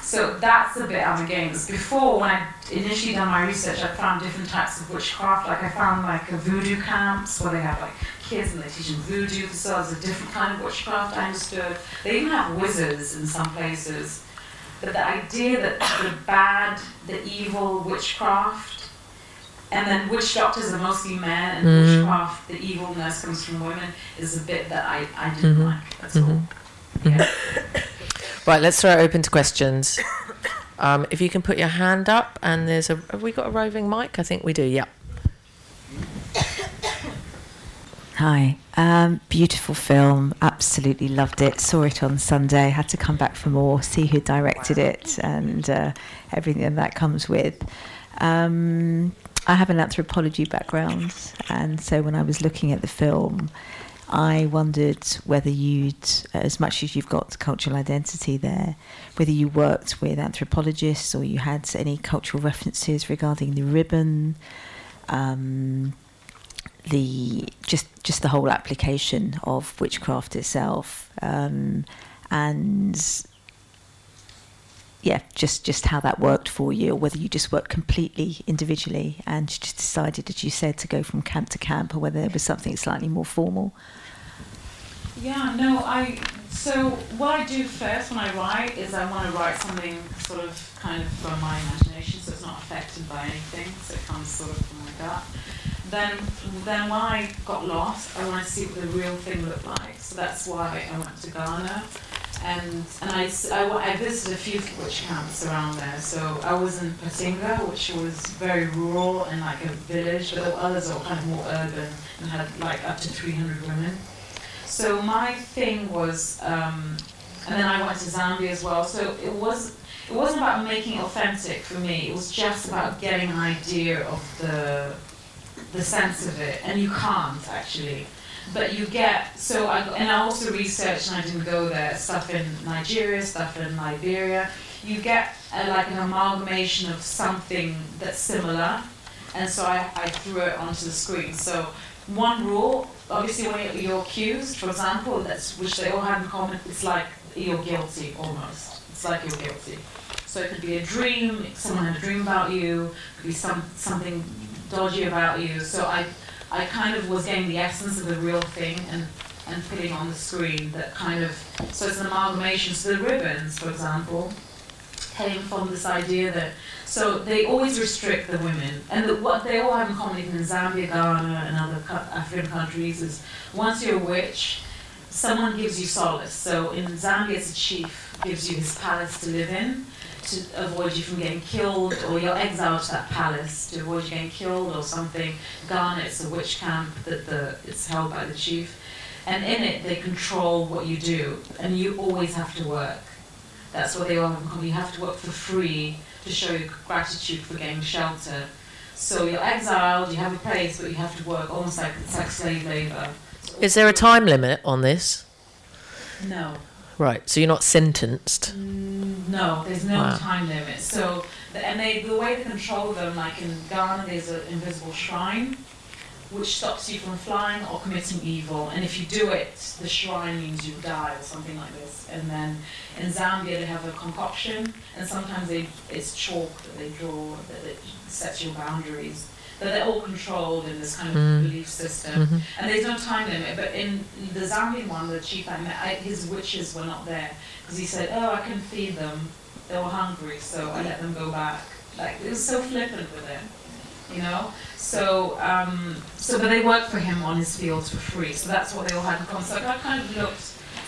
D: so that's the bit I'm against. Before, when I initially done my research, I found different types of witchcraft. Like I found like a voodoo camps where they have like kids and they teach them voodoo. So it's a different kind of witchcraft. I understood. They even have wizards in some places. But the idea that the bad, the evil witchcraft and then witch doctors are mostly men, and
C: Mhm.
D: witchcraft, the evilness comes from women, is a bit that I, I didn't
C: Mhm.
D: like. That's all.
C: Mhm.
D: Yeah. *coughs*
C: Right, let's throw it open to questions. Um, if you can put your hand up, and there's a. Have we got a roving mic? I think we do. Yeah. *coughs*
E: Hi. Um, beautiful film. Absolutely loved it. Saw it on Sunday. Had to come back for more, see who directed it, and uh, everything that comes with. Um, I have an anthropology background, and so when I was looking at the film, I wondered whether you'd, as much as you've got cultural identity there, whether you worked with anthropologists or you had any cultural references regarding the ribbon. Um, the just just the whole application of witchcraft itself um, and yeah just just how that worked for you or whether you just worked completely individually and just decided as you said to go from camp to camp or whether there was something slightly more formal
D: Yeah, no, I. So what I do first when I write is I want to write something sort of kind of from my imagination, so it's not affected by anything. So it comes sort of from my gut. Then, then when I got lost, I wanted to see what the real thing looked like. So that's why I went to Ghana, and and I, I I visited a few witch camps around there. So I was in Patinga, which was very rural and like a village, but there were others that were kind of more urban and had like up to 300 women. So my thing was, um, and then I went to Zambia as well. So it was, it wasn't about making it authentic for me. It was just about getting an idea of the, the sense of it, and you can't actually. But you get so I and I also researched and I didn't go there stuff in Nigeria, stuff in Liberia. You get a, like an amalgamation of something that's similar, and so I, I threw it onto the screen. So one rule, obviously, when you're accused, for example, that's which they all have in common, it's like you're guilty almost. It's like you're guilty. So it could be a dream. Someone had a dream about you. Could be some something dodgy about you. So I, I kind of was getting the essence of the real thing and and putting on the screen that kind of so it's an amalgamation. So the ribbons, for example, came from this idea that so they always restrict the women, and the, what they all have in common, even in Zambia, Ghana, and other co- African countries, is once you're a witch, someone gives you solace. So in Zambia, it's a chief gives you his palace to live in to avoid you from getting killed, or you're exiled to that palace to avoid you getting killed or something. Ghana, it's a witch camp that the it's held by the chief, and in it they control what you do, and you always have to work. That's what they all have. You have to work for free to show your gratitude for getting shelter. So you're exiled, you have a place, but you have to work almost like it's like slave labor.
C: Is there a time limit on this?
D: No.
C: Right, so you're not sentenced.
D: Mm, no, there's no
C: Wow.
D: time limit. So, the, and they the way they control them, like in Ghana, there's an invisible shrine, which stops you from flying or committing evil. And if you do it, the shrine means you die or something like this. And then in Zambia, they have a concoction, and sometimes they it's chalk that they draw that it sets your boundaries. But they're all controlled in this kind of
C: Mm.
D: belief system.
C: Mhm.
D: And there's no time limit. But in the Zambian one, the chief I met, I, his witches were not there because he said, "Oh, I couldn't feed them; they were hungry, so I let them go back." Like it was so flippant with it, you know. So, um, so but they worked for him on his fields for free. So that's what they all had in common. So I kind of looked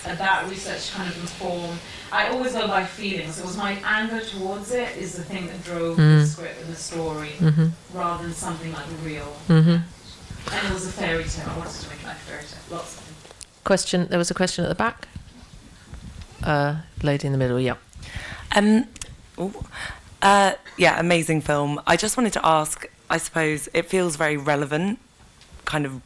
D: at that research, kind of inform. I always go by feelings. It was my anger towards it is the thing that drove the
C: Mm.
D: script and the story,
C: Mhm.
D: rather than something like real.
C: Mhm.
D: And it was a fairy tale. I wanted to make it like a fairy tale. Lots of
C: Question. There was a question at the back. Uh, lady in the middle. Yeah.
F: Um, ooh, uh, yeah, amazing film. I just wanted to ask. I suppose it feels very relevant, kind of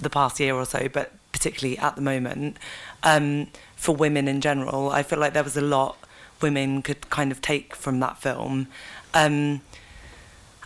F: the past year or so, but particularly at the moment um, for women in general. I feel like there was a lot women could kind of take from that film. Um,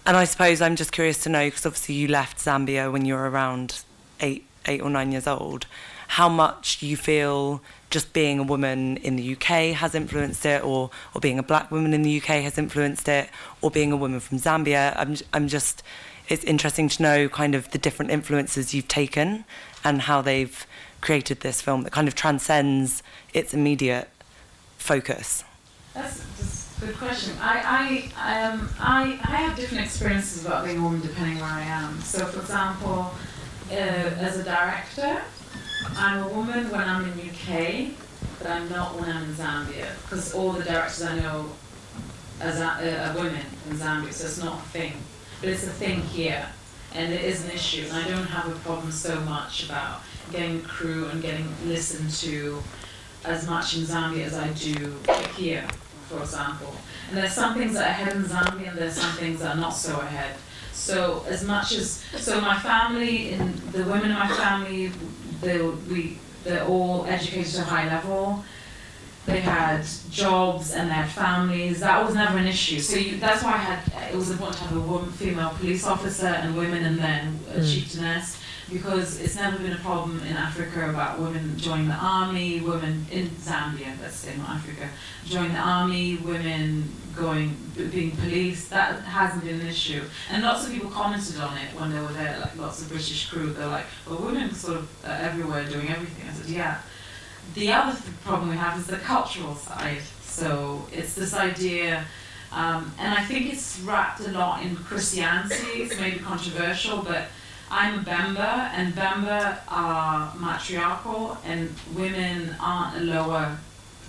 F: and I suppose I'm just curious to know because obviously you left Zambia when you were around eight, eight or nine years old. How much you feel just being a woman in the UK has influenced it, or or being a black woman in the UK has influenced it, or being a woman from Zambia. I'm I'm just it's interesting to know kind of the different influences you've taken and how they've created this film that kind of transcends its immediate focus.
D: That's a Good question. I, I, um, I, I have different experiences about being a woman depending where I am. So, for example, uh, as a director, I'm a woman when I'm in the UK, but I'm not when I'm in Zambia because all the directors I know uh, are women in Zambia, so it's not a thing. But it's a thing here, and it is an issue. And I don't have a problem so much about getting crew and getting listened to as much in Zambia as I do here, for example. And there's some things that are ahead in Zambia, and there's some things that are not so ahead. So as much as so, my family and the women in my family, they we they're all educated to a high level. They had jobs and they had families. That was never an issue. So you, that's why I had. It was important to have a woman, female police officer and women, and then a
C: Mm.
D: chieftainess because it's never been a problem in Africa about women joining the army, women in Zambia, let's say not Africa, joining the army, women going being police. That hasn't been an issue, and lots of people commented on it when they were there. Like lots of British crew, they're like, "Well, women sort of are everywhere doing everything." I said, "Yeah." The other th- problem we have is the cultural side. So it's this idea. Um, and I think it's wrapped a lot in Christianity. It's maybe controversial, but I'm a Bemba, and Bemba are matriarchal, and women aren't a lower,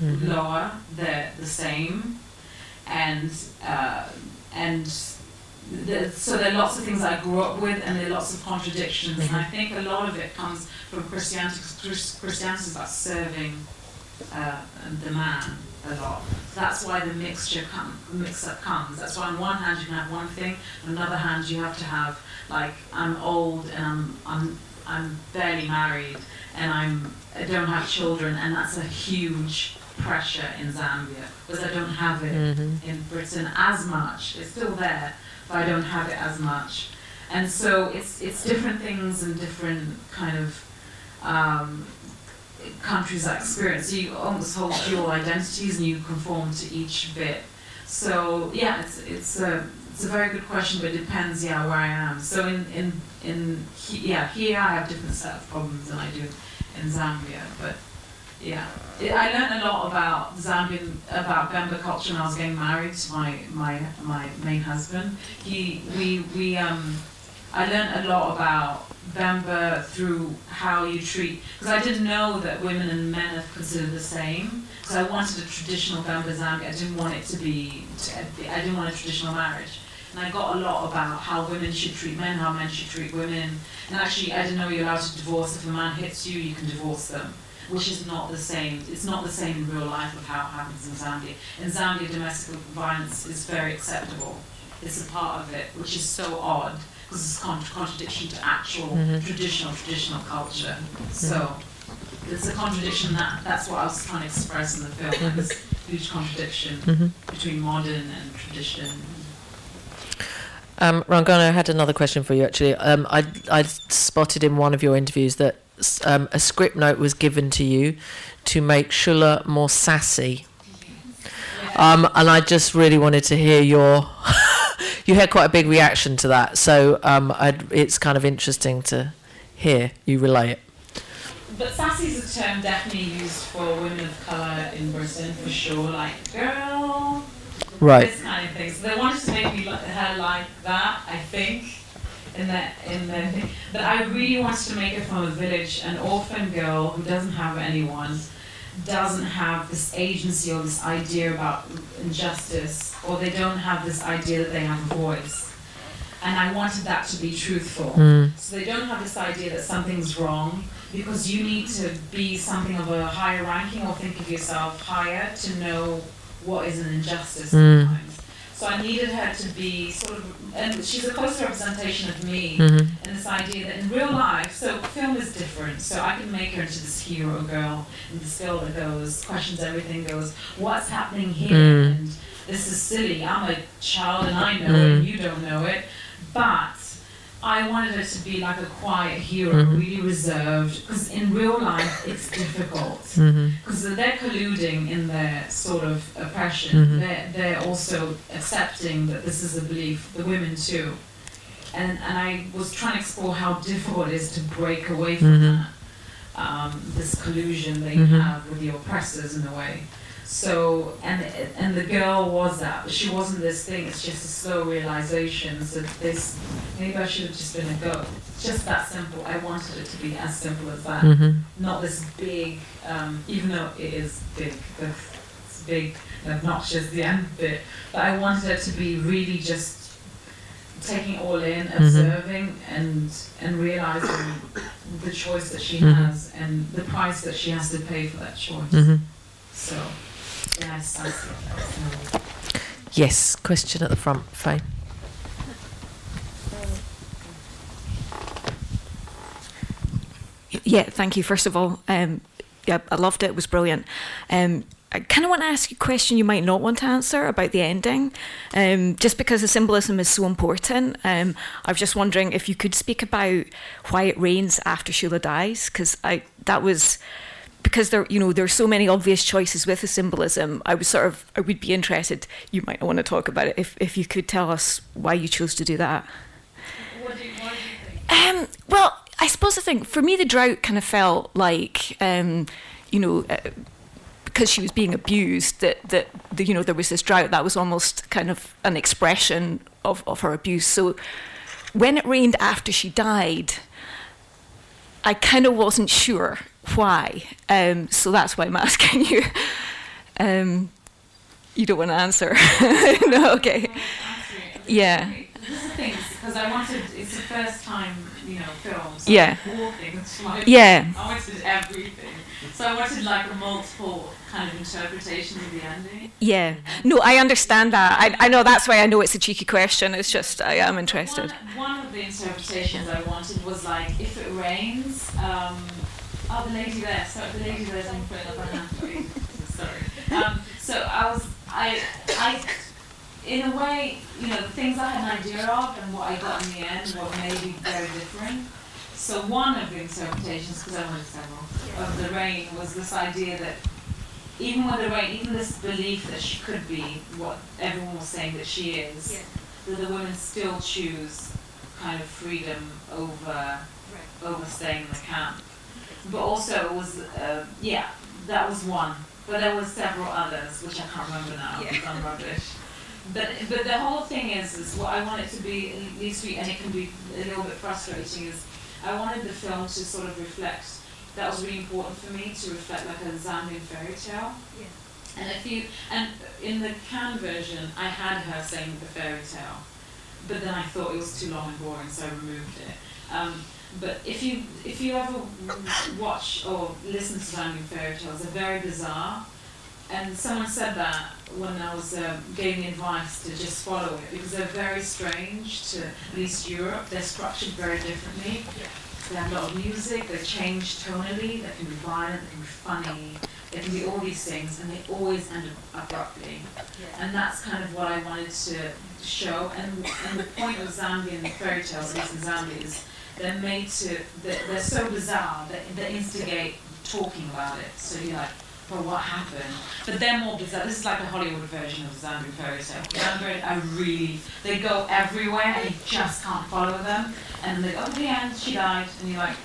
C: Mhm.
D: lower. They're the same, and uh, and the, so there are lots of things I grew up with, and there are lots of contradictions. And I think a lot of it comes from Christianity. Christianity is about serving uh, the man a lot. That's why the mixture come, mix up comes. That's why on one hand you can have one thing, on the other hand you have to have like I'm old and I'm I'm I'm barely married and I'm I don't have children and that's a huge pressure in Zambia because I don't have it
C: Mhm.
D: in Britain as much. It's still there, but I don't have it as much. And so it's it's different things and different kind of um, countries that experience. You almost hold dual identities and you conform to each bit. So yeah, it's it's a it's a very good question, but it depends yeah where I am. So in in in he, yeah here I have different set of problems than I do in Zambia, but yeah, it, I learned a lot about Zambian about Bemba culture when I was getting married to my my my main husband. He we we um I learned a lot about Bemba through how you treat because I didn't know that women and men are considered the same. So I wanted a traditional Bemba Zambia. I didn't want it to be. I didn't want a traditional marriage. And I got a lot about how women should treat men, how men should treat women. And actually, I didn't know you're allowed to divorce. If a man hits you, you can divorce them, which is not the same. It's not the same in real life of how it happens in Zambia. In Zambia, domestic violence is very acceptable. It's a part of it, which is so odd because it's con- contradiction to actual
C: Mhm.
D: traditional traditional culture. So it's a contradiction that that's what I was trying to express in the film.
C: Mhm.
D: This huge contradiction
C: Mhm.
D: between modern and tradition.
C: Um, I had another question for you actually. Um, I I spotted in one of your interviews that um, a script note was given to you to make Shula more sassy. Um, and I just really wanted to hear your. *laughs* you had quite a big reaction to that, so um, it's kind of interesting to hear you relay it.
D: But sassy is a term definitely used for women of colour in Britain for sure. Like girl,
C: Right.
D: this kind of thing. So they wanted to make me like her like that. I think. In that, in their thing, but I really wanted to make it from a village, an orphan girl who doesn't have anyone, doesn't have this agency or this idea about injustice, or they don't have this idea that they have a voice. And I wanted that to be truthful.
C: Mm.
D: So they don't have this idea that something's wrong because you need to be something of a higher ranking or think of yourself higher to know what is an injustice
C: Mm.
D: sometimes. So I needed her to be sort of, and she's a close representation of me
C: Mhm.
D: and this idea that in real life, so film is different. So I can make her into this hero girl, and this girl that goes, questions everything, goes, what's happening here?
C: Mm.
D: And this is silly. I'm a child and I know it,
C: Mm.
D: and you don't know it. But I wanted her to be like a quiet hero,
C: Mhm.
D: really reserved. Because in real life, it's difficult. Because they're colluding in their sort of oppression.
C: Mhm.
D: They're, they're also accepting that this is a belief, the women too. And, and I was trying to explore how difficult it is to break away from
C: Mhm.
D: that, um, this collusion they
C: Mhm.
D: have with the oppressors in a way. So and and the girl was that, she wasn't this thing. It's just a slow realization. So this maybe I should have just been a girl. Just that simple. I wanted it to be as simple as that.
C: Mhm.
D: Not this big, um, even though it is big. It's big, and obnoxious the end bit. But I wanted it to be really just taking it all in,
C: Mhm.
D: observing, and and realizing the choice that she
C: Mhm.
D: has and the price that she has to pay for that choice.
C: Mhm.
D: So, yes,
C: question at the front, Faye.
G: Yeah, thank you. First of all, um, yeah, I loved it. It was brilliant. Um, I kind of want to ask you a question you might not want to answer about the ending, um, just because the symbolism is so important. Um, I was just wondering if you could speak about why it rains after Sheila dies, because I that was because there you know there's so many obvious choices with the symbolism. I was sort of I would be interested. You might not want to talk about it if if you could tell us why you chose to do that. Um, well, I suppose the thing for me, the drought kind of felt like, um, you know, uh, because she was being abused, that that the, you know there was this drought that was almost kind of an expression of of her abuse. So when it rained after she died, I kind of wasn't sure why. Um, so that's why I'm asking you. Um, you don't want to answer? *laughs* no, okay. Yeah.
D: This is the thing, because I wanted, it's the first time, you know, film. So
G: Yeah.
D: Things. Like,
G: Yeah.
D: I wanted everything. So I wanted like a multiple kind of interpretation of the ending.
G: Yeah. No, I understand that. I, I know that's why I know it's a cheeky question. It's just I am interested.
D: One, one of the interpretations I wanted was like, if it rains, um, oh, the lady there, sorry, the lady there's on put up Sorry. Um, so I was, I, I, in a way, you know, the things I had an idea of and what I got in the end were maybe very different. So one of the interpretations, because I wanted several, of the rain was this idea that even with the rain, even this belief that she could be what everyone was saying that she is, that the women still choose kind of freedom over over staying in the camp. But also it was uh, yeah, that was one. But there were several others which I Cannes't remember now because I'm rubbish. But but the whole thing is is what I want it to be at least we, and it can be a little bit frustrating is I wanted the film to sort of reflect that was really important for me to reflect like a Zambian fairy tale. yeah And if you and in the can version, I had her saying the fairy tale, but then I thought it was too long and boring, so I removed it. Um, but if you if you ever watch or listen to Zambian fairy tales, they're very bizarre. And someone said that when I was um, giving advice to just follow it because they're very strange to at least Europe. They're structured very differently. They have a lot of music. They change tonally. They can be violent. They can be funny. They can be all these things, and they always end up abruptly. And that's kind of what I wanted to show. And, and the point of Zambian fairy tales, at least in Zambia, is they're made to. They're, they're so bizarre that they instigate talking about it. So you're like, well, what happened? But they're more bizarre. This is like a Hollywood version of the Zambian fairy tale. Zambian are really, they go everywhere and you just can't follow them. And they go, oh, the end, she died. And you're like,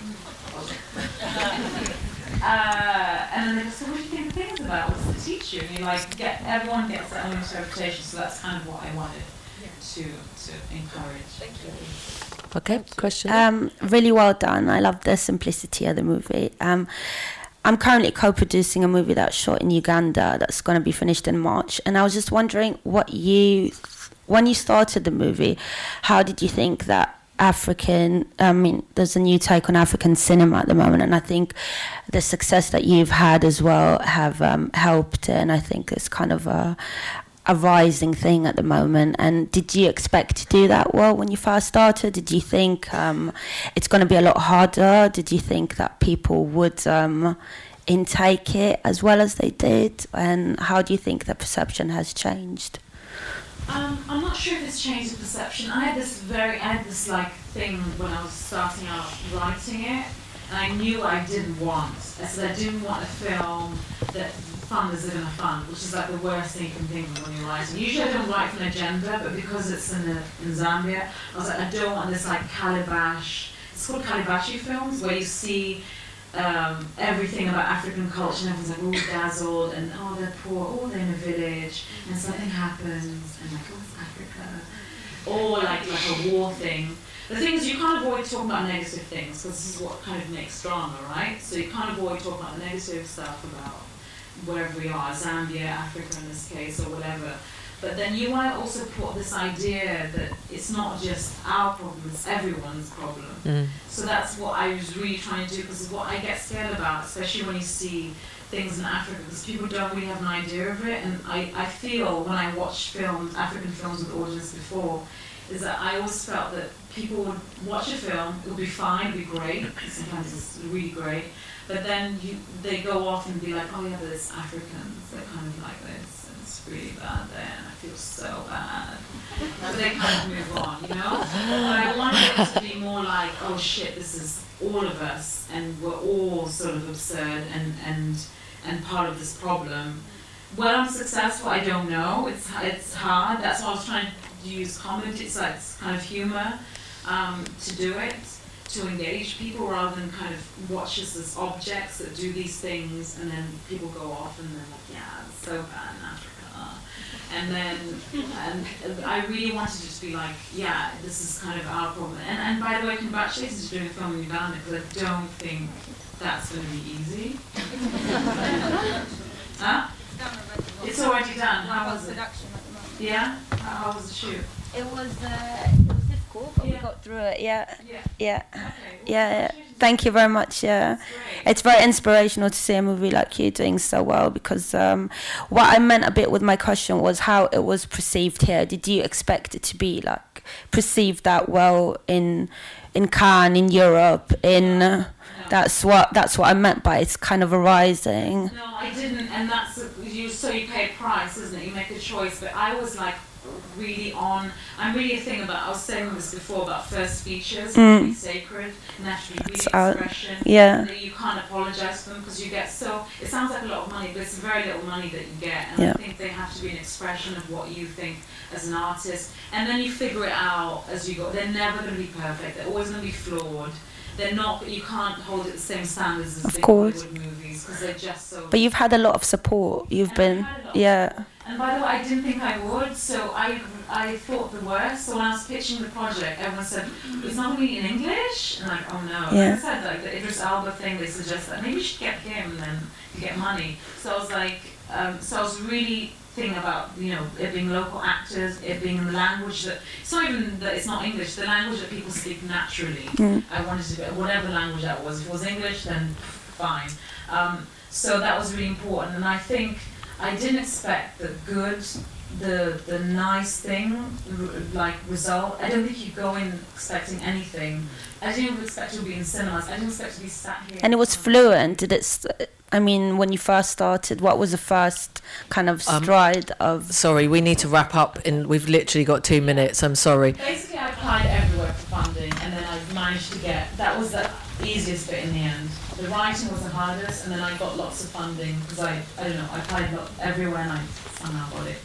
D: *laughs* uh, and then they go, so what do you think the thing is about? What's the teacher? And you like, get, everyone gets their own interpretation. So that's kind of what I wanted to, to encourage. Thank you.
C: Okay, question.
H: Um, really well done. I love the simplicity of the movie. Um, I'm currently co-producing a movie that's shot in Uganda that's going to be finished in March, and I was just wondering what you, when you started the movie, how did you think that African? I mean, there's a new take on African cinema at the moment, and I think the success that you've had as well have um, helped, and I think it's kind of a a rising thing at the moment. And did you expect to do that well when you first started? Did you think um, it's going to be a lot harder? Did you think that people would um, intake it as well as they did? And how do you think the perception has changed?
D: Um, I'm not sure if it's changed the perception. I had this very, I had this like thing when I was starting out writing it, and I knew I didn't want. I said I didn't want a film that funders are going fund, which is like the worst thing you can think of when you're writing. Usually I don't write for an agenda, but because it's in, a, in Zambia, I was like, I don't want this like calabash. It's called calabashi films, where you see um, everything about African culture, and everyone's like all dazzled, and oh, they're poor, oh, they're in a village, and something happens, and like, oh, it's Africa, or like like a war thing. The thing is, you can't avoid talking about negative things because this is what kind of makes drama, right? So you can't avoid talking about negative stuff about wherever we are, Zambia, Africa in this case, or whatever. But then you want to also put this idea that it's not just our problem, it's everyone's problem.
C: Mm.
D: So that's what I was really trying to do because what I get scared about, especially when you see things in Africa, because people don't really have an idea of it. And I, I feel when I watch films, African films with audience before, is that I always felt that people would watch a film, it would be fine, it would be great, sometimes it's really great, but then you, they go off and be like, oh yeah, there's Africans, they're kind of like this, and it's really bad there, and I feel so bad. But they kind of move on, you know? But I wanted it to be more like, oh shit, this is all of us, and we're all sort of absurd and, and, and part of this problem. Whether I'm successful, I don't know. It's it's hard. That's why I was trying to use comedy. It's like kind of humor um, to do it, to engage people rather than kind of watch us as objects that do these things, and then people go off and they're like, yeah, it's so bad in Africa. And then, and I really wanted it to be like, yeah, this is kind of our problem. And, and by the way, congratulations for doing a film in Uganda because I don't think that's going to be easy. *laughs* huh? It's already done. How was it? Yeah? How, how was the shoot?
H: It was, uh, it was difficult, but we got through it. Yeah.
D: Yeah.
H: Yeah. Yeah. yeah. Thank you very much. Yeah. It's very inspirational to see a movie like you doing so well because um, what I meant a bit with my question was how it was perceived here. Did you expect it to be like perceived that well in in Cannes, in Europe, in uh, that's what that's what I meant by it's kind of arising.
D: No, I didn't, and that's you. So you pay a price, isn't it? You make a choice. But I was like really on. I'm really a thing about. I was saying this before about first features.
H: Mm.
D: Sacred, and really
H: out-
D: expression.
H: yeah.
D: You can't apologize for them because you get so. It sounds like a lot of money, but it's very little money that you get. And I think they have to be an expression of what you think as an artist, and then you figure it out as you go. They're never going to be perfect. They're always going to be flawed. They're not. You can't hold it the same standards as
H: Of course.
D: Hollywood movies because they're just so.
H: But you've had a lot of support. You've been yeah.
D: And by the way, I didn't think I would, so I I thought the worst. So when I was pitching the project, everyone said it's not going to be in English, and I'm like, oh no.
H: Yeah.
D: Like I said, like the Idris Elba thing, they suggest that maybe you should get him, and then you get money. So I was like, um, so I was really thinking about you know it being local actors, it being in the language that it's not even that it's not English, the language that people speak naturally.
H: Mm.
D: I wanted to be whatever language that was. If it was English, then fine. Um, so that was really important, and I think I didn't expect the good, the the nice thing, like result. I don't think you go in expecting anything. I didn't expect to be in cinemas. I didn't expect to be sat here.
H: And it was fluent. Did it? St- I mean, when you first started, what was the first kind of
C: Um,
H: stride of?
C: Sorry, we need to wrap up. In we've literally got two minutes. I'm sorry.
D: Basically, I applied everywhere for funding, and then I managed to get. That was the easiest bit in the end. The writing was the hardest, and then I got lots of funding because I, I don't know, I applied lot everywhere, and I somehow got it.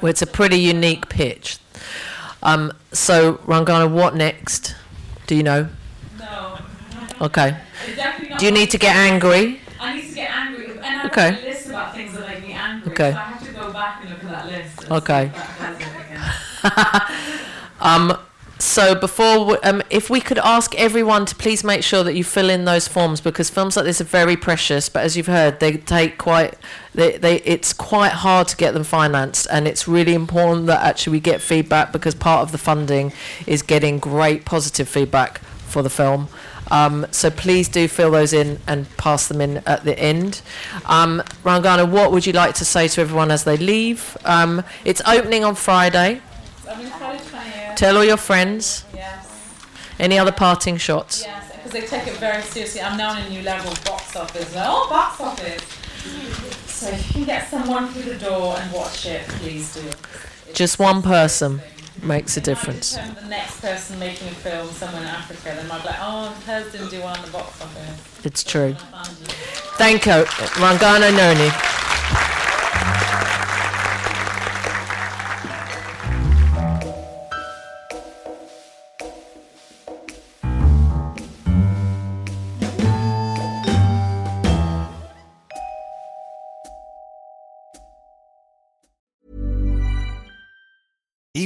C: Well, it's a pretty unique pitch. Um, so Rungano, what next? Do you know?
D: No. *laughs*
C: Okay.
D: It's definitely not
C: Do you need to get angry?
D: I need to get angry, and I
C: Okay.
D: have a list about things that make me angry.
C: Okay.
D: So I have to go back and look at that list.
C: Okay.
D: that does it again. *laughs* *laughs*
C: Um, so before, um, if we could ask everyone to please make sure that you fill in those forms because films like this are very precious. But as you've heard, they take quite, they, they, it's quite hard to get them financed, and it's really important that actually we get feedback because part of the funding is getting great positive feedback for the film. Um, so please do fill those in and pass them in at the end. Um, Rungano, what would you like to say to everyone as they leave? Um, it's opening on Friday.
D: I mean, Friday 20th.
C: Tell all your friends.
D: Yes.
C: Any other parting shots?
D: Yes, because they take it very seriously. I'm now in a new level of box office. Oh, box office! So if you can get someone through the door and watch it, please do.
C: Just one person makes a difference.
D: the next person making a film somewhere in Africa, they might be like, oh, hers didn't do well in the box office.
C: It's true. Thank you, Rungano Nyoni.